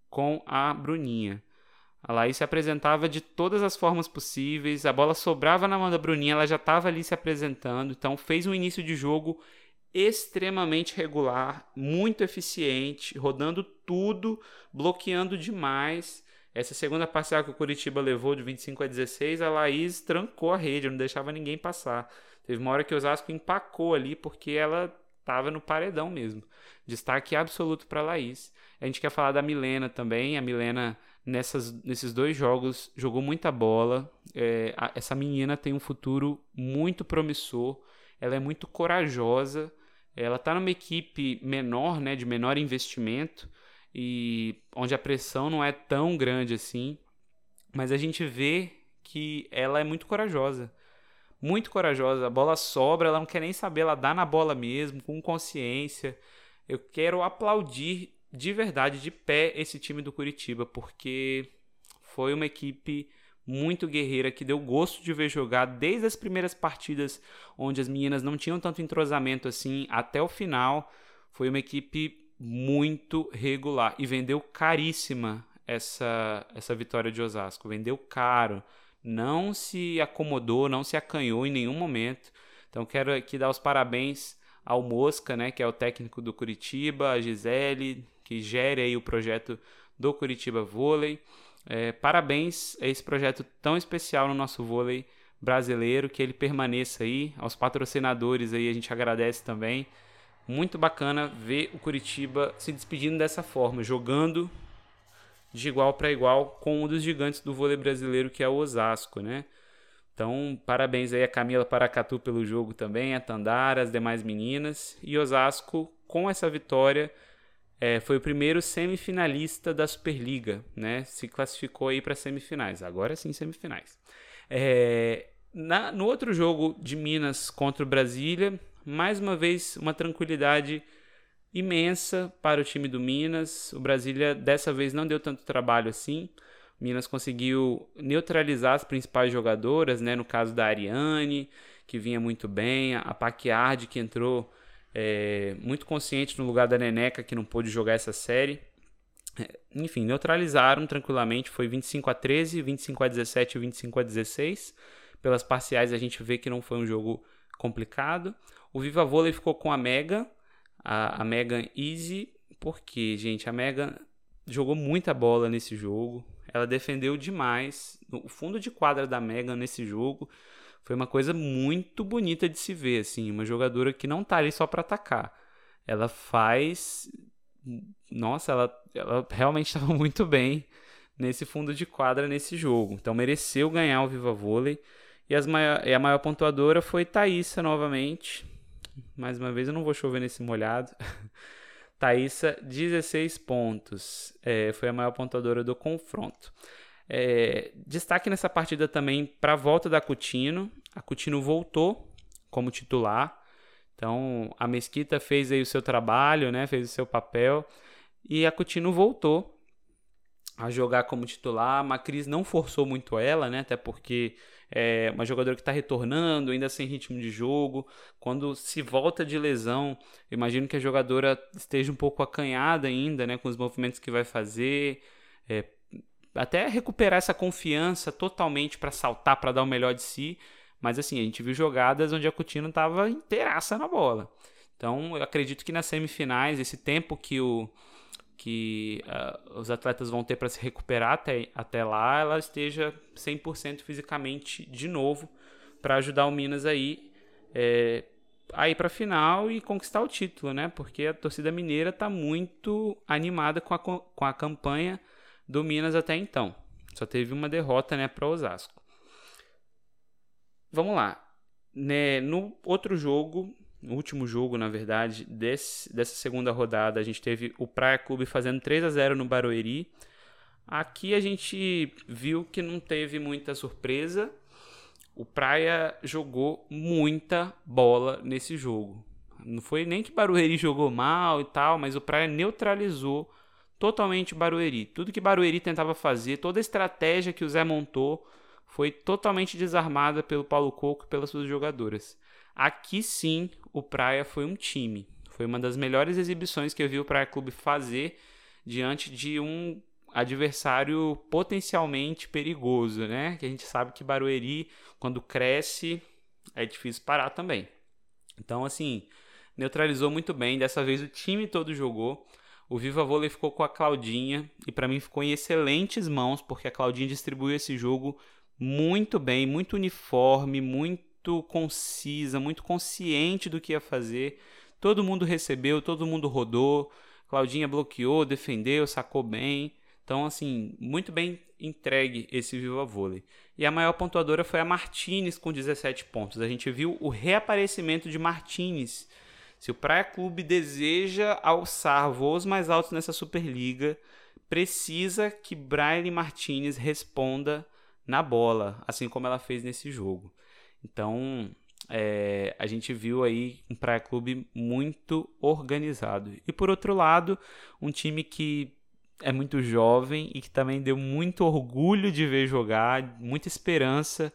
com a Bruninha. A Laís se apresentava de todas as formas possíveis, a bola sobrava na mão da Bruninha, ela já estava ali se apresentando, então fez um início de jogo extremamente regular, muito eficiente, rodando tudo, bloqueando demais. Essa segunda parcial que o Curitiba levou de 25 a 16, a Laís trancou a rede, não deixava ninguém passar. Teve uma hora que o Osasco empacou ali porque ela estava no paredão mesmo. Destaque absoluto para Laís. A gente quer falar da Milena também. A Milena, nessas, nesses dois jogos, jogou muita bola. É, a, essa menina tem um futuro muito promissor. Ela é muito corajosa. Ela está numa equipe menor, né, de menor investimento, e onde a pressão não é tão grande assim. Mas a gente vê que ela é muito corajosa muito corajosa. A bola sobra, ela não quer nem saber, ela dá na bola mesmo, com consciência. Eu quero aplaudir de verdade, de pé, esse time do Curitiba, porque foi uma equipe muito guerreira que deu gosto de ver jogar desde as primeiras partidas, onde as meninas não tinham tanto entrosamento assim, até o final. Foi uma equipe muito regular e vendeu caríssima essa, essa vitória de Osasco. Vendeu caro não se acomodou, não se acanhou em nenhum momento. Então quero aqui dar os parabéns ao Mosca, né, que é o técnico do Curitiba, a Gisele, que gere aí o projeto do Curitiba Vôlei. É, parabéns a esse projeto tão especial no nosso vôlei brasileiro, que ele permaneça aí. Aos patrocinadores aí a gente agradece também. Muito bacana ver o Curitiba se despedindo dessa forma, jogando de igual para igual com um dos gigantes do vôlei brasileiro, que é o Osasco, né? Então, parabéns aí a Camila Paracatu pelo jogo também, a Tandara, as demais meninas. E Osasco, com essa vitória, é, foi o primeiro semifinalista da Superliga, né? Se classificou aí para semifinais. Agora sim, semifinais. É, na, no outro jogo de Minas contra o Brasília, mais uma vez uma tranquilidade imensa para o time do Minas. O Brasília dessa vez não deu tanto trabalho assim. Minas conseguiu neutralizar as principais jogadoras, né? No caso da Ariane, que vinha muito bem, a Paquiardi, que entrou é, muito consciente no lugar da Neneca, que não pôde jogar essa série. É, enfim, neutralizaram tranquilamente. Foi 25 a 13, 25 a 17 e 25 a 16. Pelas parciais a gente vê que não foi um jogo complicado. O Viva Vôlei ficou com a Mega, a, a Megan Easy, porque, gente, a Megan jogou muita bola nesse jogo. Ela defendeu demais. O fundo de quadra da Megan nesse jogo foi uma coisa muito bonita de se ver, assim, uma jogadora que não tá ali só para atacar. Ela faz nossa, ela, ela realmente estava muito bem nesse fundo de quadra nesse jogo. Então mereceu ganhar o Viva Vôlei. E, as maior, e a maior pontuadora foi Thaísa novamente. Mais uma vez, eu não vou chover nesse molhado. Thaísa, 16 pontos. É, foi a maior pontuadora do confronto. É, destaque nessa partida também para a volta da Coutinho. A Coutinho voltou como titular. Então, a Mesquita fez aí o seu trabalho, né? Fez o seu papel. E a Coutinho voltou a jogar como titular. A Macris não forçou muito ela, né? Até porque é uma jogadora que está retornando, ainda sem ritmo de jogo. Quando se volta de lesão, imagino que a jogadora esteja um pouco acanhada ainda, né? Com os movimentos que vai fazer. É, até recuperar essa confiança totalmente para saltar, para dar o melhor de si. Mas assim, a gente viu jogadas onde a Coutinho estava inteiraça na bola. Então, eu acredito que nas semifinais, esse tempo que o, que uh, os atletas vão ter para se recuperar até, até lá, ela esteja 100% fisicamente de novo para ajudar o Minas aí é, a ir para a final e conquistar o título, né? Porque a torcida mineira está muito animada com a, com a campanha do Minas até então. Só teve uma derrota, né, para Osasco. Vamos lá. Né, no outro jogo, no último jogo, na verdade, desse, dessa segunda rodada, a gente teve o Praia Clube fazendo 3 a 0 no Barueri. Aqui a gente viu que não teve muita surpresa. O Praia jogou muita bola nesse jogo. Não foi nem que Barueri jogou mal e tal, mas o Praia neutralizou totalmente Barueri. Tudo que Barueri tentava fazer, toda a estratégia que o Zé montou, foi totalmente desarmada pelo Paulo Coco e pelas suas jogadoras. Aqui sim, o Praia foi um time. Foi uma das melhores exibições que eu vi o Praia Clube fazer diante de um adversário potencialmente perigoso, né? Que a gente sabe que Barueri, quando cresce, é difícil parar também. Então, assim, neutralizou muito bem. Dessa vez o time todo jogou. O Viva Vôlei ficou com a Claudinha e para mim ficou em excelentes mãos, porque a Claudinha distribuiu esse jogo muito bem, muito uniforme, muito concisa, muito consciente do que ia fazer. Todo mundo recebeu, todo mundo rodou. Claudinha bloqueou, defendeu, sacou bem. Então, assim, muito bem entregue esse Viva Vôlei. E a maior pontuadora foi a Martinez com 17 pontos. A gente viu o reaparecimento de Martinez. Se o Praia Clube deseja alçar voos mais altos nessa Superliga, precisa que Brian Martinez responda na bola, assim como ela fez nesse jogo. Então, é, a gente viu aí um Praia Clube muito organizado. E por outro lado, um time que é muito jovem e que também deu muito orgulho de ver jogar, muita esperança.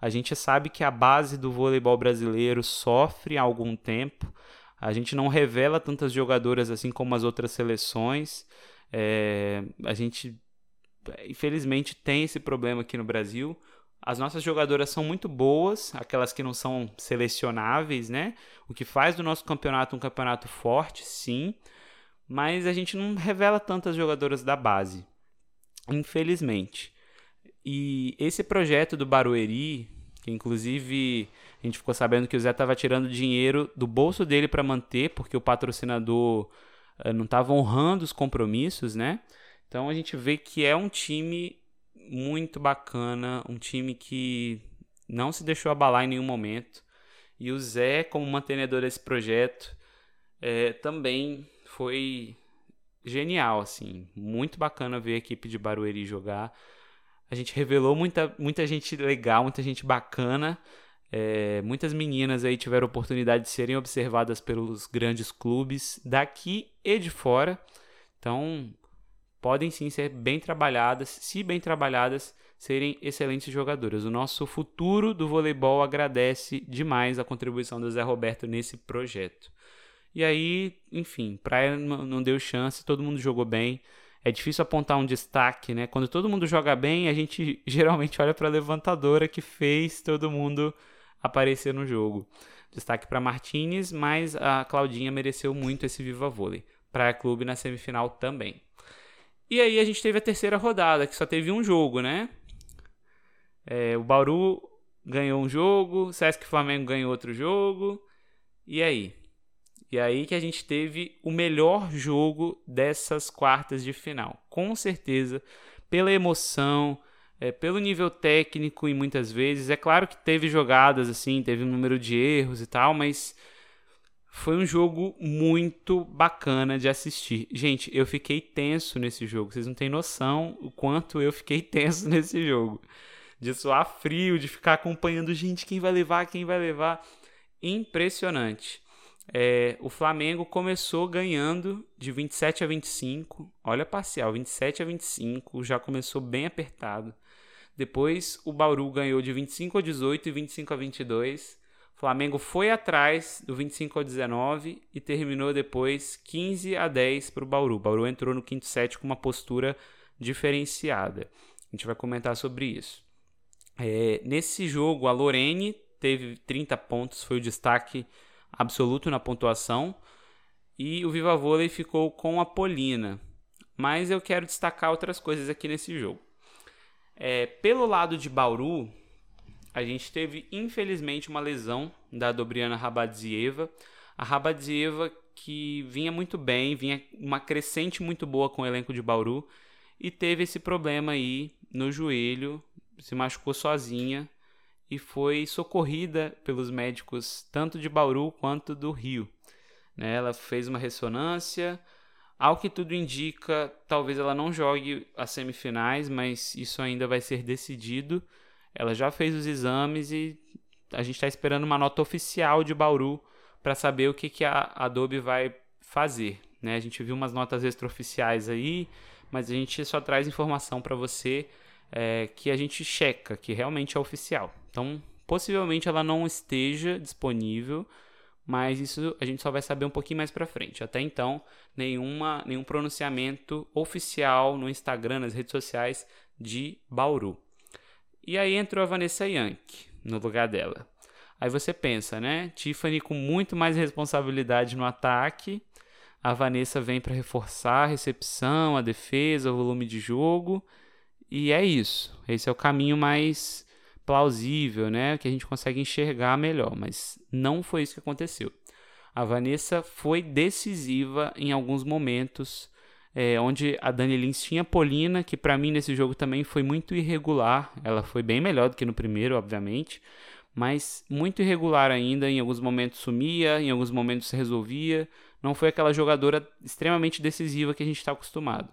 A gente sabe que a base do voleibol brasileiro sofre há algum tempo. A gente não revela tantas jogadoras assim como as outras seleções. É, a gente, infelizmente, tem esse problema aqui no Brasil. As nossas jogadoras são muito boas, aquelas que não são selecionáveis, né? O que faz do nosso campeonato um campeonato forte, sim, mas a gente não revela tantas jogadoras da base, infelizmente. E esse projeto do Barueri, que inclusive a gente ficou sabendo que o Zé estava tirando dinheiro do bolso dele para manter, porque o patrocinador uh, não estava honrando os compromissos, né? Então a gente vê que é um time muito bacana, um time que não se deixou abalar em nenhum momento. E o Zé, como mantenedor desse projeto, é, também foi genial, assim, muito bacana ver a equipe de Barueri jogar. A gente revelou muita, muita gente legal, muita gente bacana. É, muitas meninas aí tiveram oportunidade de serem observadas pelos grandes clubes daqui e de fora. Então, podem sim ser bem trabalhadas, se bem trabalhadas, serem excelentes jogadoras. O nosso futuro do voleibol agradece demais a contribuição do Zé Roberto nesse projeto. E aí, enfim, Praia não deu chance, todo mundo jogou bem. É difícil apontar um destaque, né? Quando todo mundo joga bem, a gente geralmente olha para a levantadora que fez todo mundo aparecer no jogo. Destaque para Martinez, mas a Claudinha mereceu muito esse Viva Vôlei. Praia Clube na semifinal também. E aí a gente teve a terceira rodada, que só teve um jogo, né? É, o Bauru ganhou um jogo, o Sesc Flamengo ganhou outro jogo. E aí? E aí que a gente teve o melhor jogo dessas quartas de final. Com certeza, pela emoção, é, pelo nível técnico e muitas vezes. É claro que teve jogadas assim, teve um número de erros e tal, mas foi um jogo muito bacana de assistir. Gente, eu fiquei tenso nesse jogo. Vocês não têm noção o quanto eu fiquei tenso nesse jogo. De suar frio, de ficar acompanhando, gente, quem vai levar, quem vai levar. Impressionante. É, o Flamengo começou ganhando de 27 a 25. Olha a parcial, 27 a 25. Já começou bem apertado. Depois o Bauru ganhou de 25 a 18 e 25 a 22. O Flamengo foi atrás do 25 a 19 e terminou depois 15 a 10 para o Bauru. O Bauru entrou no quinto set com uma postura diferenciada. A gente vai comentar sobre isso. É, nesse jogo, a Lorene teve 30 pontos, foi o destaque absoluto na pontuação. E o Viva Vôlei ficou com a Polina. Mas eu quero destacar outras coisas aqui nesse jogo. É, pelo lado de Bauru, a gente teve infelizmente uma lesão da Dobriana Rabadzieva. A Rabadzieva que vinha muito bem, vinha uma crescente muito boa com o elenco de Bauru e teve esse problema aí no joelho, se machucou sozinha e foi socorrida pelos médicos tanto de Bauru quanto do Rio. Né? Ela fez uma ressonância, ao que tudo indica, talvez ela não jogue as semifinais, mas isso ainda vai ser decidido. Ela já fez os exames e a gente está esperando uma nota oficial de Bauru para saber o que, que a Adobe vai fazer. Né? A gente viu umas notas extraoficiais aí, mas a gente só traz informação para você é, que a gente checa, que realmente é oficial. Então, possivelmente ela não esteja disponível, mas isso a gente só vai saber um pouquinho mais para frente. Até então, nenhuma, nenhum pronunciamento oficial no Instagram, nas redes sociais de Bauru. E aí entrou a Vanessa Yankee no lugar dela. Aí você pensa, né? Tiffany com muito mais responsabilidade no ataque. A Vanessa vem para reforçar a recepção, a defesa, o volume de jogo. E é isso. Esse é o caminho mais plausível, né? Que a gente consegue enxergar melhor. Mas não foi isso que aconteceu. A Vanessa foi decisiva em alguns momentos, é, onde a Dani Lins tinha Polina, que para mim nesse jogo também foi muito irregular. Ela foi bem melhor do que no primeiro, obviamente, mas muito irregular ainda. Em alguns momentos sumia, em alguns momentos resolvia. Não foi aquela jogadora extremamente decisiva que a gente está acostumado.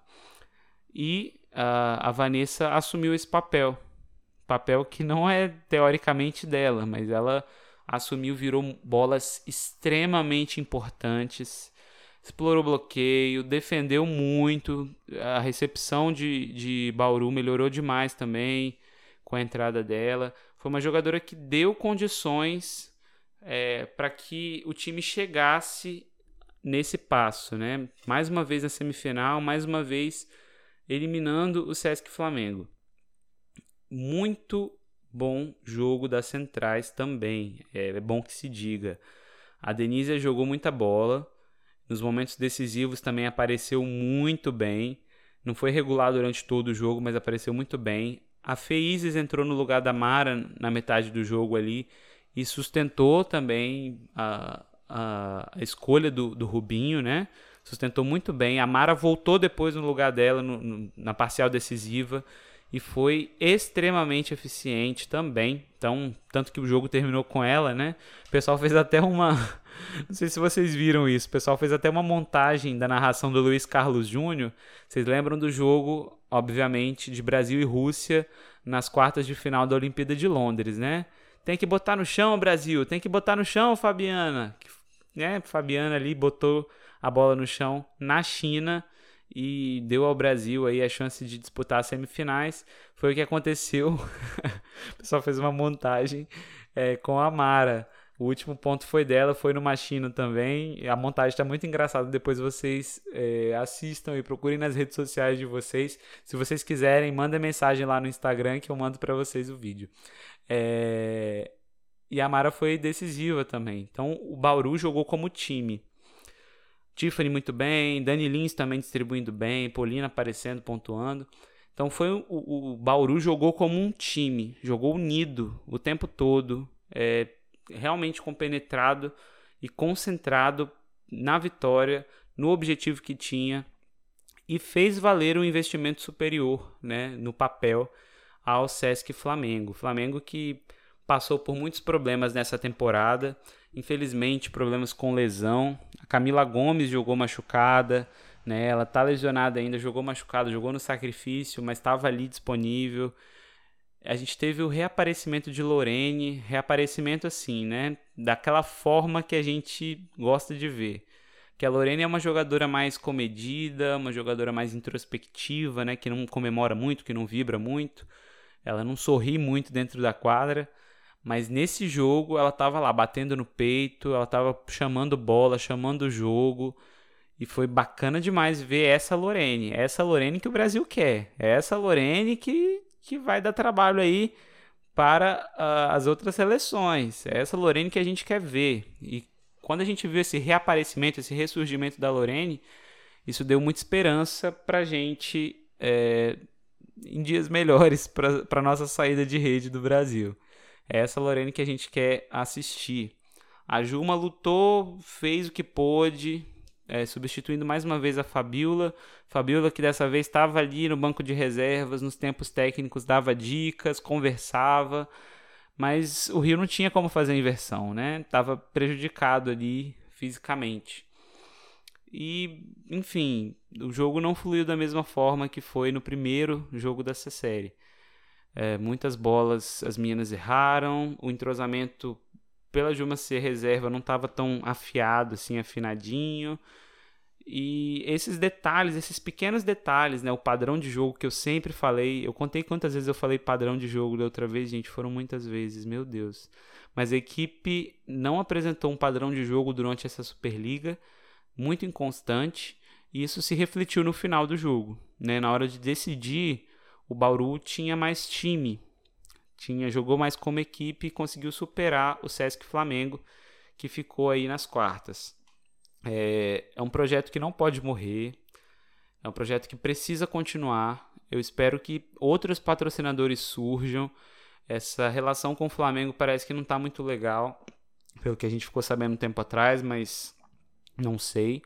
E uh, a Vanessa assumiu esse papel. Papel que não é teoricamente dela, mas ela assumiu, virou bolas extremamente importantes, explorou bloqueio, defendeu muito, a recepção de, de Bauru melhorou demais também com a entrada dela. Foi uma jogadora que deu condições é, para que o time chegasse nesse passo, né? Mais uma vez na semifinal, mais uma vez eliminando o Sesc Flamengo. Muito bom jogo das centrais também, é, é bom que se diga. A Denise jogou muita bola, nos momentos decisivos também apareceu muito bem. Não foi regular durante todo o jogo, mas apareceu muito bem. A Feizes entrou no lugar da Mara na metade do jogo ali e sustentou também a, a, a escolha do, do Rubinho, né? sustentou muito bem. A Mara voltou depois no lugar dela no, no, na parcial decisiva e foi extremamente eficiente também. Então, tanto que o jogo terminou com ela, né? O pessoal fez até uma. Não sei se vocês viram isso. O pessoal fez até uma montagem da narração do Luiz Carlos Júnior. Vocês lembram do jogo, obviamente, de Brasil e Rússia nas quartas de final da Olimpíada de Londres, né? Tem que botar no chão, Brasil. Tem que botar no chão, Fabiana. Né? Fabiana ali botou a bola no chão na China e deu ao Brasil aí a chance de disputar as semifinais. Foi o que aconteceu. o pessoal fez uma montagem é, com a Mara. O último ponto foi dela, foi no Machino também. A montagem está muito engraçada. Depois vocês é, assistam e procurem nas redes sociais de vocês. Se vocês quiserem, mandem mensagem lá no Instagram que eu mando para vocês o vídeo. É... E a Mara foi decisiva também. Então o Bauru jogou como time. Tiffany muito bem, Dani Lins também distribuindo bem, Paulina aparecendo, pontuando. Então foi o, o Bauru jogou como um time, jogou unido o tempo todo, é, realmente compenetrado e concentrado na vitória, no objetivo que tinha e fez valer um investimento superior né, no papel. ao Sesc Flamengo. Flamengo que passou por muitos problemas nessa temporada, infelizmente problemas com lesão. A Camila Gomes jogou machucada, né? Ela tá lesionada ainda, jogou machucada, jogou no sacrifício, mas estava ali disponível. A gente teve o reaparecimento de Lorene, reaparecimento assim, né? Daquela forma que a gente gosta de ver. Que a Lorene é uma jogadora mais comedida, uma jogadora mais introspectiva, né? Que não comemora muito, que não vibra muito. Ela não sorri muito dentro da quadra. Mas nesse jogo ela estava lá batendo no peito, ela estava chamando bola, chamando o jogo. E foi bacana demais ver essa Lorene. Essa Lorene que o Brasil quer. É essa Lorene que, que vai dar trabalho aí para uh, as outras seleções. É essa Lorene que a gente quer ver. E quando a gente viu esse reaparecimento, esse ressurgimento da Lorene, isso deu muita esperança para a gente é, em dias melhores para a nossa saída de rede do Brasil. É essa Lorene que a gente quer assistir. A Juma lutou, fez o que pôde, é, substituindo mais uma vez a Fabiola. Fabiola que dessa vez estava ali no banco de reservas, nos tempos técnicos, dava dicas, conversava, mas o Rio não tinha como fazer a inversão, né? Tava prejudicado ali fisicamente. E, enfim, o jogo não fluiu da mesma forma que foi no primeiro jogo dessa série. É, muitas bolas as meninas erraram, o entrosamento pela Juma ser reserva não estava tão afiado, assim, afinadinho. E esses detalhes, esses pequenos detalhes, né? O padrão de jogo que eu sempre falei. Eu contei quantas vezes eu falei padrão de jogo da outra vez, gente. Foram muitas vezes, meu Deus. Mas a equipe não apresentou um padrão de jogo durante essa Superliga, muito inconstante. E isso se refletiu no final do jogo. Né? Na hora de decidir, o Bauru tinha mais time, tinha jogou mais como equipe e conseguiu superar o Sesc Flamengo, que ficou aí nas quartas. É, é um projeto que não pode morrer, é um projeto que precisa continuar. Eu espero que outros patrocinadores surjam. Essa relação com o Flamengo parece que não está muito legal, pelo que a gente ficou sabendo um tempo atrás, mas não sei.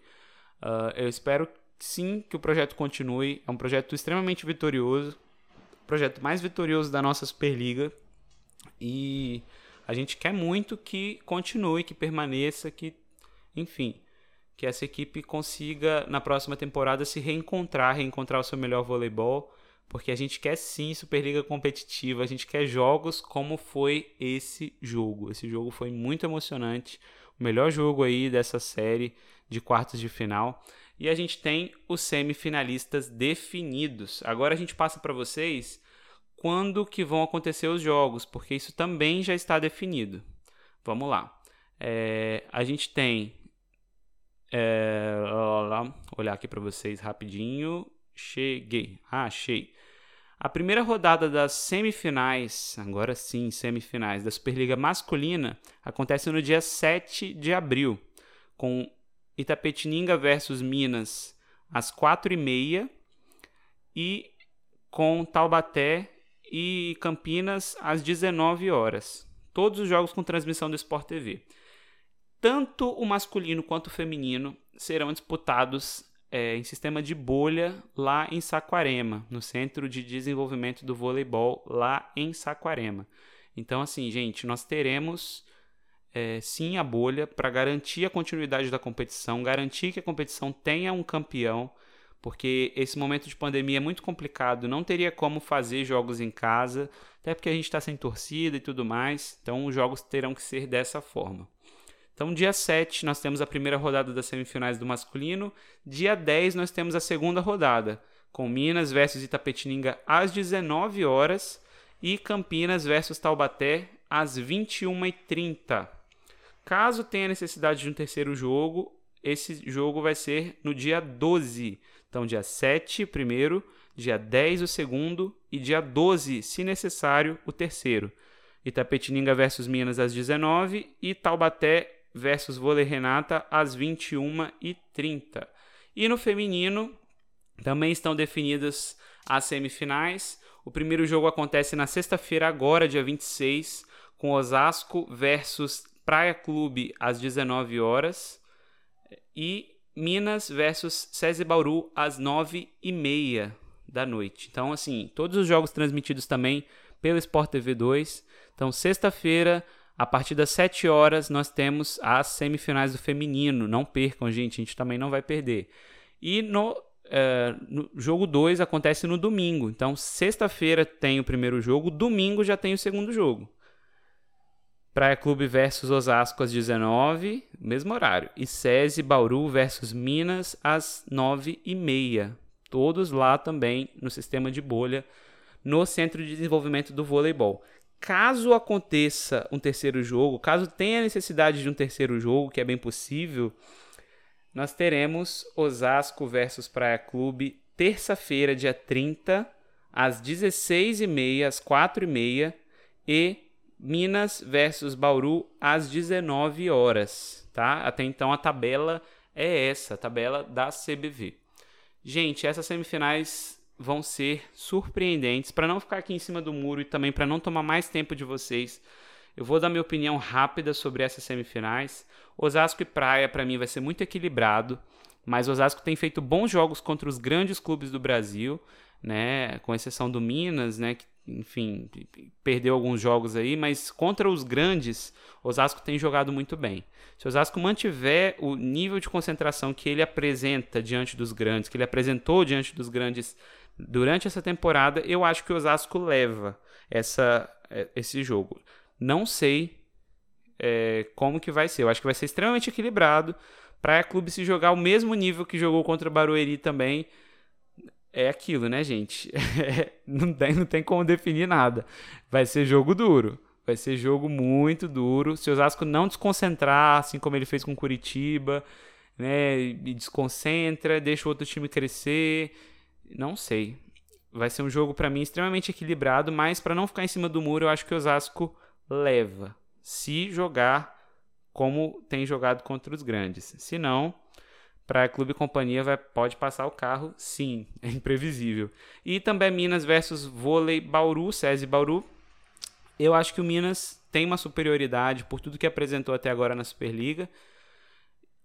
Uh, eu espero sim que o projeto continue. É um projeto extremamente vitorioso projeto mais vitorioso da nossa Superliga e a gente quer muito que continue, que permaneça, que, enfim, que essa equipe consiga na próxima temporada se reencontrar, reencontrar o seu melhor voleibol, porque a gente quer sim Superliga competitiva, a gente quer jogos como foi esse jogo. Esse jogo foi muito emocionante, o melhor jogo aí dessa série de quartos de final. E a gente tem os semifinalistas definidos. Agora a gente passa para vocês quando que vão acontecer os jogos, porque isso também já está definido. Vamos lá. É, a gente tem. É, lá, olhar aqui para vocês rapidinho. Cheguei. Ah, achei. A primeira rodada das semifinais, agora sim, semifinais da Superliga Masculina, acontece no dia 7 de abril, com Itapetininga versus Minas às 4h30 e com Taubaté e Campinas às 19 horas. Todos os jogos com transmissão do Sport TV. Tanto o masculino quanto o feminino serão disputados é, em sistema de bolha lá em Saquarema, no Centro de Desenvolvimento do Voleibol lá em Saquarema. Então, assim, gente, nós teremos é, sim a bolha para garantir a continuidade da competição, garantir que a competição tenha um campeão, porque esse momento de pandemia é muito complicado, não teria como fazer jogos em casa, até porque a gente está sem torcida e tudo mais, então os jogos terão que ser dessa forma. Então, dia 7 nós temos a primeira rodada das semifinais do masculino, dia 10 nós temos a segunda rodada, com Minas versus Itapetininga às 19 horas e Campinas versus Taubaté às 21h30. Caso tenha necessidade de um terceiro jogo, esse jogo vai ser no dia 12. Então, dia 7, o primeiro, dia 10, o segundo, e dia 12, se necessário, o terceiro. Itapetininga versus Minas às 19 e Taubaté versus Vôlei Renata às 21h30. E no feminino também estão definidas as semifinais. O primeiro jogo acontece na sexta-feira, agora, dia 26, com Osasco versus Praia Clube às 19 horas e Minas versus SESI Bauru às 9 e meia da noite. Então, assim, todos os jogos transmitidos também pelo Sport TV 2. Então, sexta-feira, a partir das 7 horas, nós temos as semifinais do feminino. Não percam, gente, a gente também não vai perder. E no, é, no jogo 2 acontece no domingo. Então, sexta-feira tem o primeiro jogo, domingo já tem o segundo jogo. Praia Clube versus Osasco às 19, mesmo horário. E SESI Bauru versus Minas às 9h30. Todos lá também no sistema de bolha, no Centro de Desenvolvimento do Voleibol. Caso aconteça um terceiro jogo, caso tenha necessidade de um terceiro jogo, que é bem possível, nós teremos Osasco versus Praia Clube terça-feira, dia 30, às 16h30, às 4h30 e Minas versus Bauru às 19 horas, tá? Até então a tabela é essa, a tabela da CBV. Gente, essas semifinais vão ser surpreendentes. Para não ficar aqui em cima do muro e também para não tomar mais tempo de vocês, eu vou dar minha opinião rápida sobre essas semifinais. Osasco e Praia para mim vai ser muito equilibrado, mas Osasco tem feito bons jogos contra os grandes clubes do Brasil, né? Com exceção do Minas, né? Que enfim, perdeu alguns jogos aí, mas contra os grandes, Osasco tem jogado muito bem. Se o Osasco mantiver o nível de concentração que ele apresenta diante dos grandes, que ele apresentou diante dos grandes durante essa temporada, eu acho que o Osasco leva essa, é, esse jogo. Não sei é, como que vai ser. Eu acho que vai ser extremamente equilibrado para a clube se jogar o mesmo nível que jogou contra o Barueri também é aquilo, né, gente? não, tem, não tem como definir nada. Vai ser jogo duro. Vai ser jogo muito duro. Se o Osasco não desconcentrar, assim como ele fez com Curitiba, né, e desconcentra, deixa o outro time crescer, não sei. Vai ser um jogo para mim extremamente equilibrado, mas para não ficar em cima do muro, eu acho que o Osasco leva. Se jogar como tem jogado contra os grandes. Se não, para Clube Companhia vai, pode passar o carro, sim, é imprevisível. E também Minas versus Vôlei Bauru, SESI Bauru. Eu acho que o Minas tem uma superioridade por tudo que apresentou até agora na Superliga.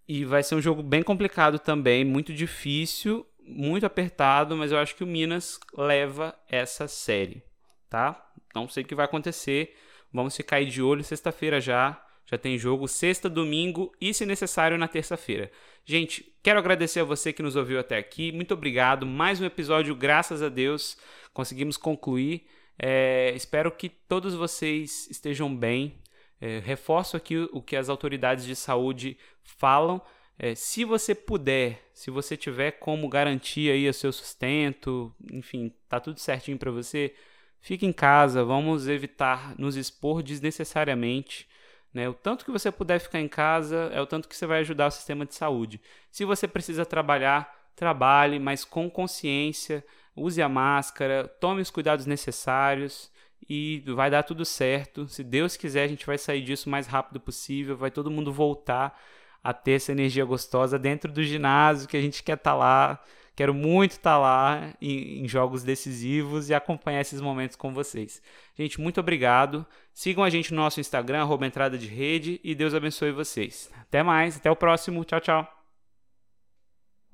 E vai ser um jogo bem complicado também, muito difícil, muito apertado, mas eu acho que o Minas leva essa série, tá? Não sei o que vai acontecer. Vamos ficar aí de olho sexta-feira já já tem jogo sexta, domingo e, se necessário, na terça-feira. Gente, quero agradecer a você que nos ouviu até aqui. Muito obrigado. Mais um episódio, graças a Deus, conseguimos concluir. É, espero que todos vocês estejam bem. É, reforço aqui o, que as autoridades de saúde falam. É, se você puder, se você tiver como garantir aí o seu sustento, enfim, tá tudo certinho para você, fique em casa. Vamos evitar nos expor desnecessariamente. Né? O tanto que você puder ficar em casa é o tanto que você vai ajudar o sistema de saúde. Se você precisa trabalhar, trabalhe, mas com consciência, use a máscara, tome os cuidados necessários e vai dar tudo certo. Se Deus quiser, a gente vai sair disso o mais rápido possível, vai todo mundo voltar a ter essa energia gostosa dentro do ginásio que a gente quer estar tá lá Quero muito estar tá lá em, em, jogos decisivos e acompanhar esses momentos com vocês. Gente, muito obrigado. Sigam a gente no nosso Instagram, entrada de rede, e Deus abençoe vocês. Até mais, até o próximo. Tchau, tchau.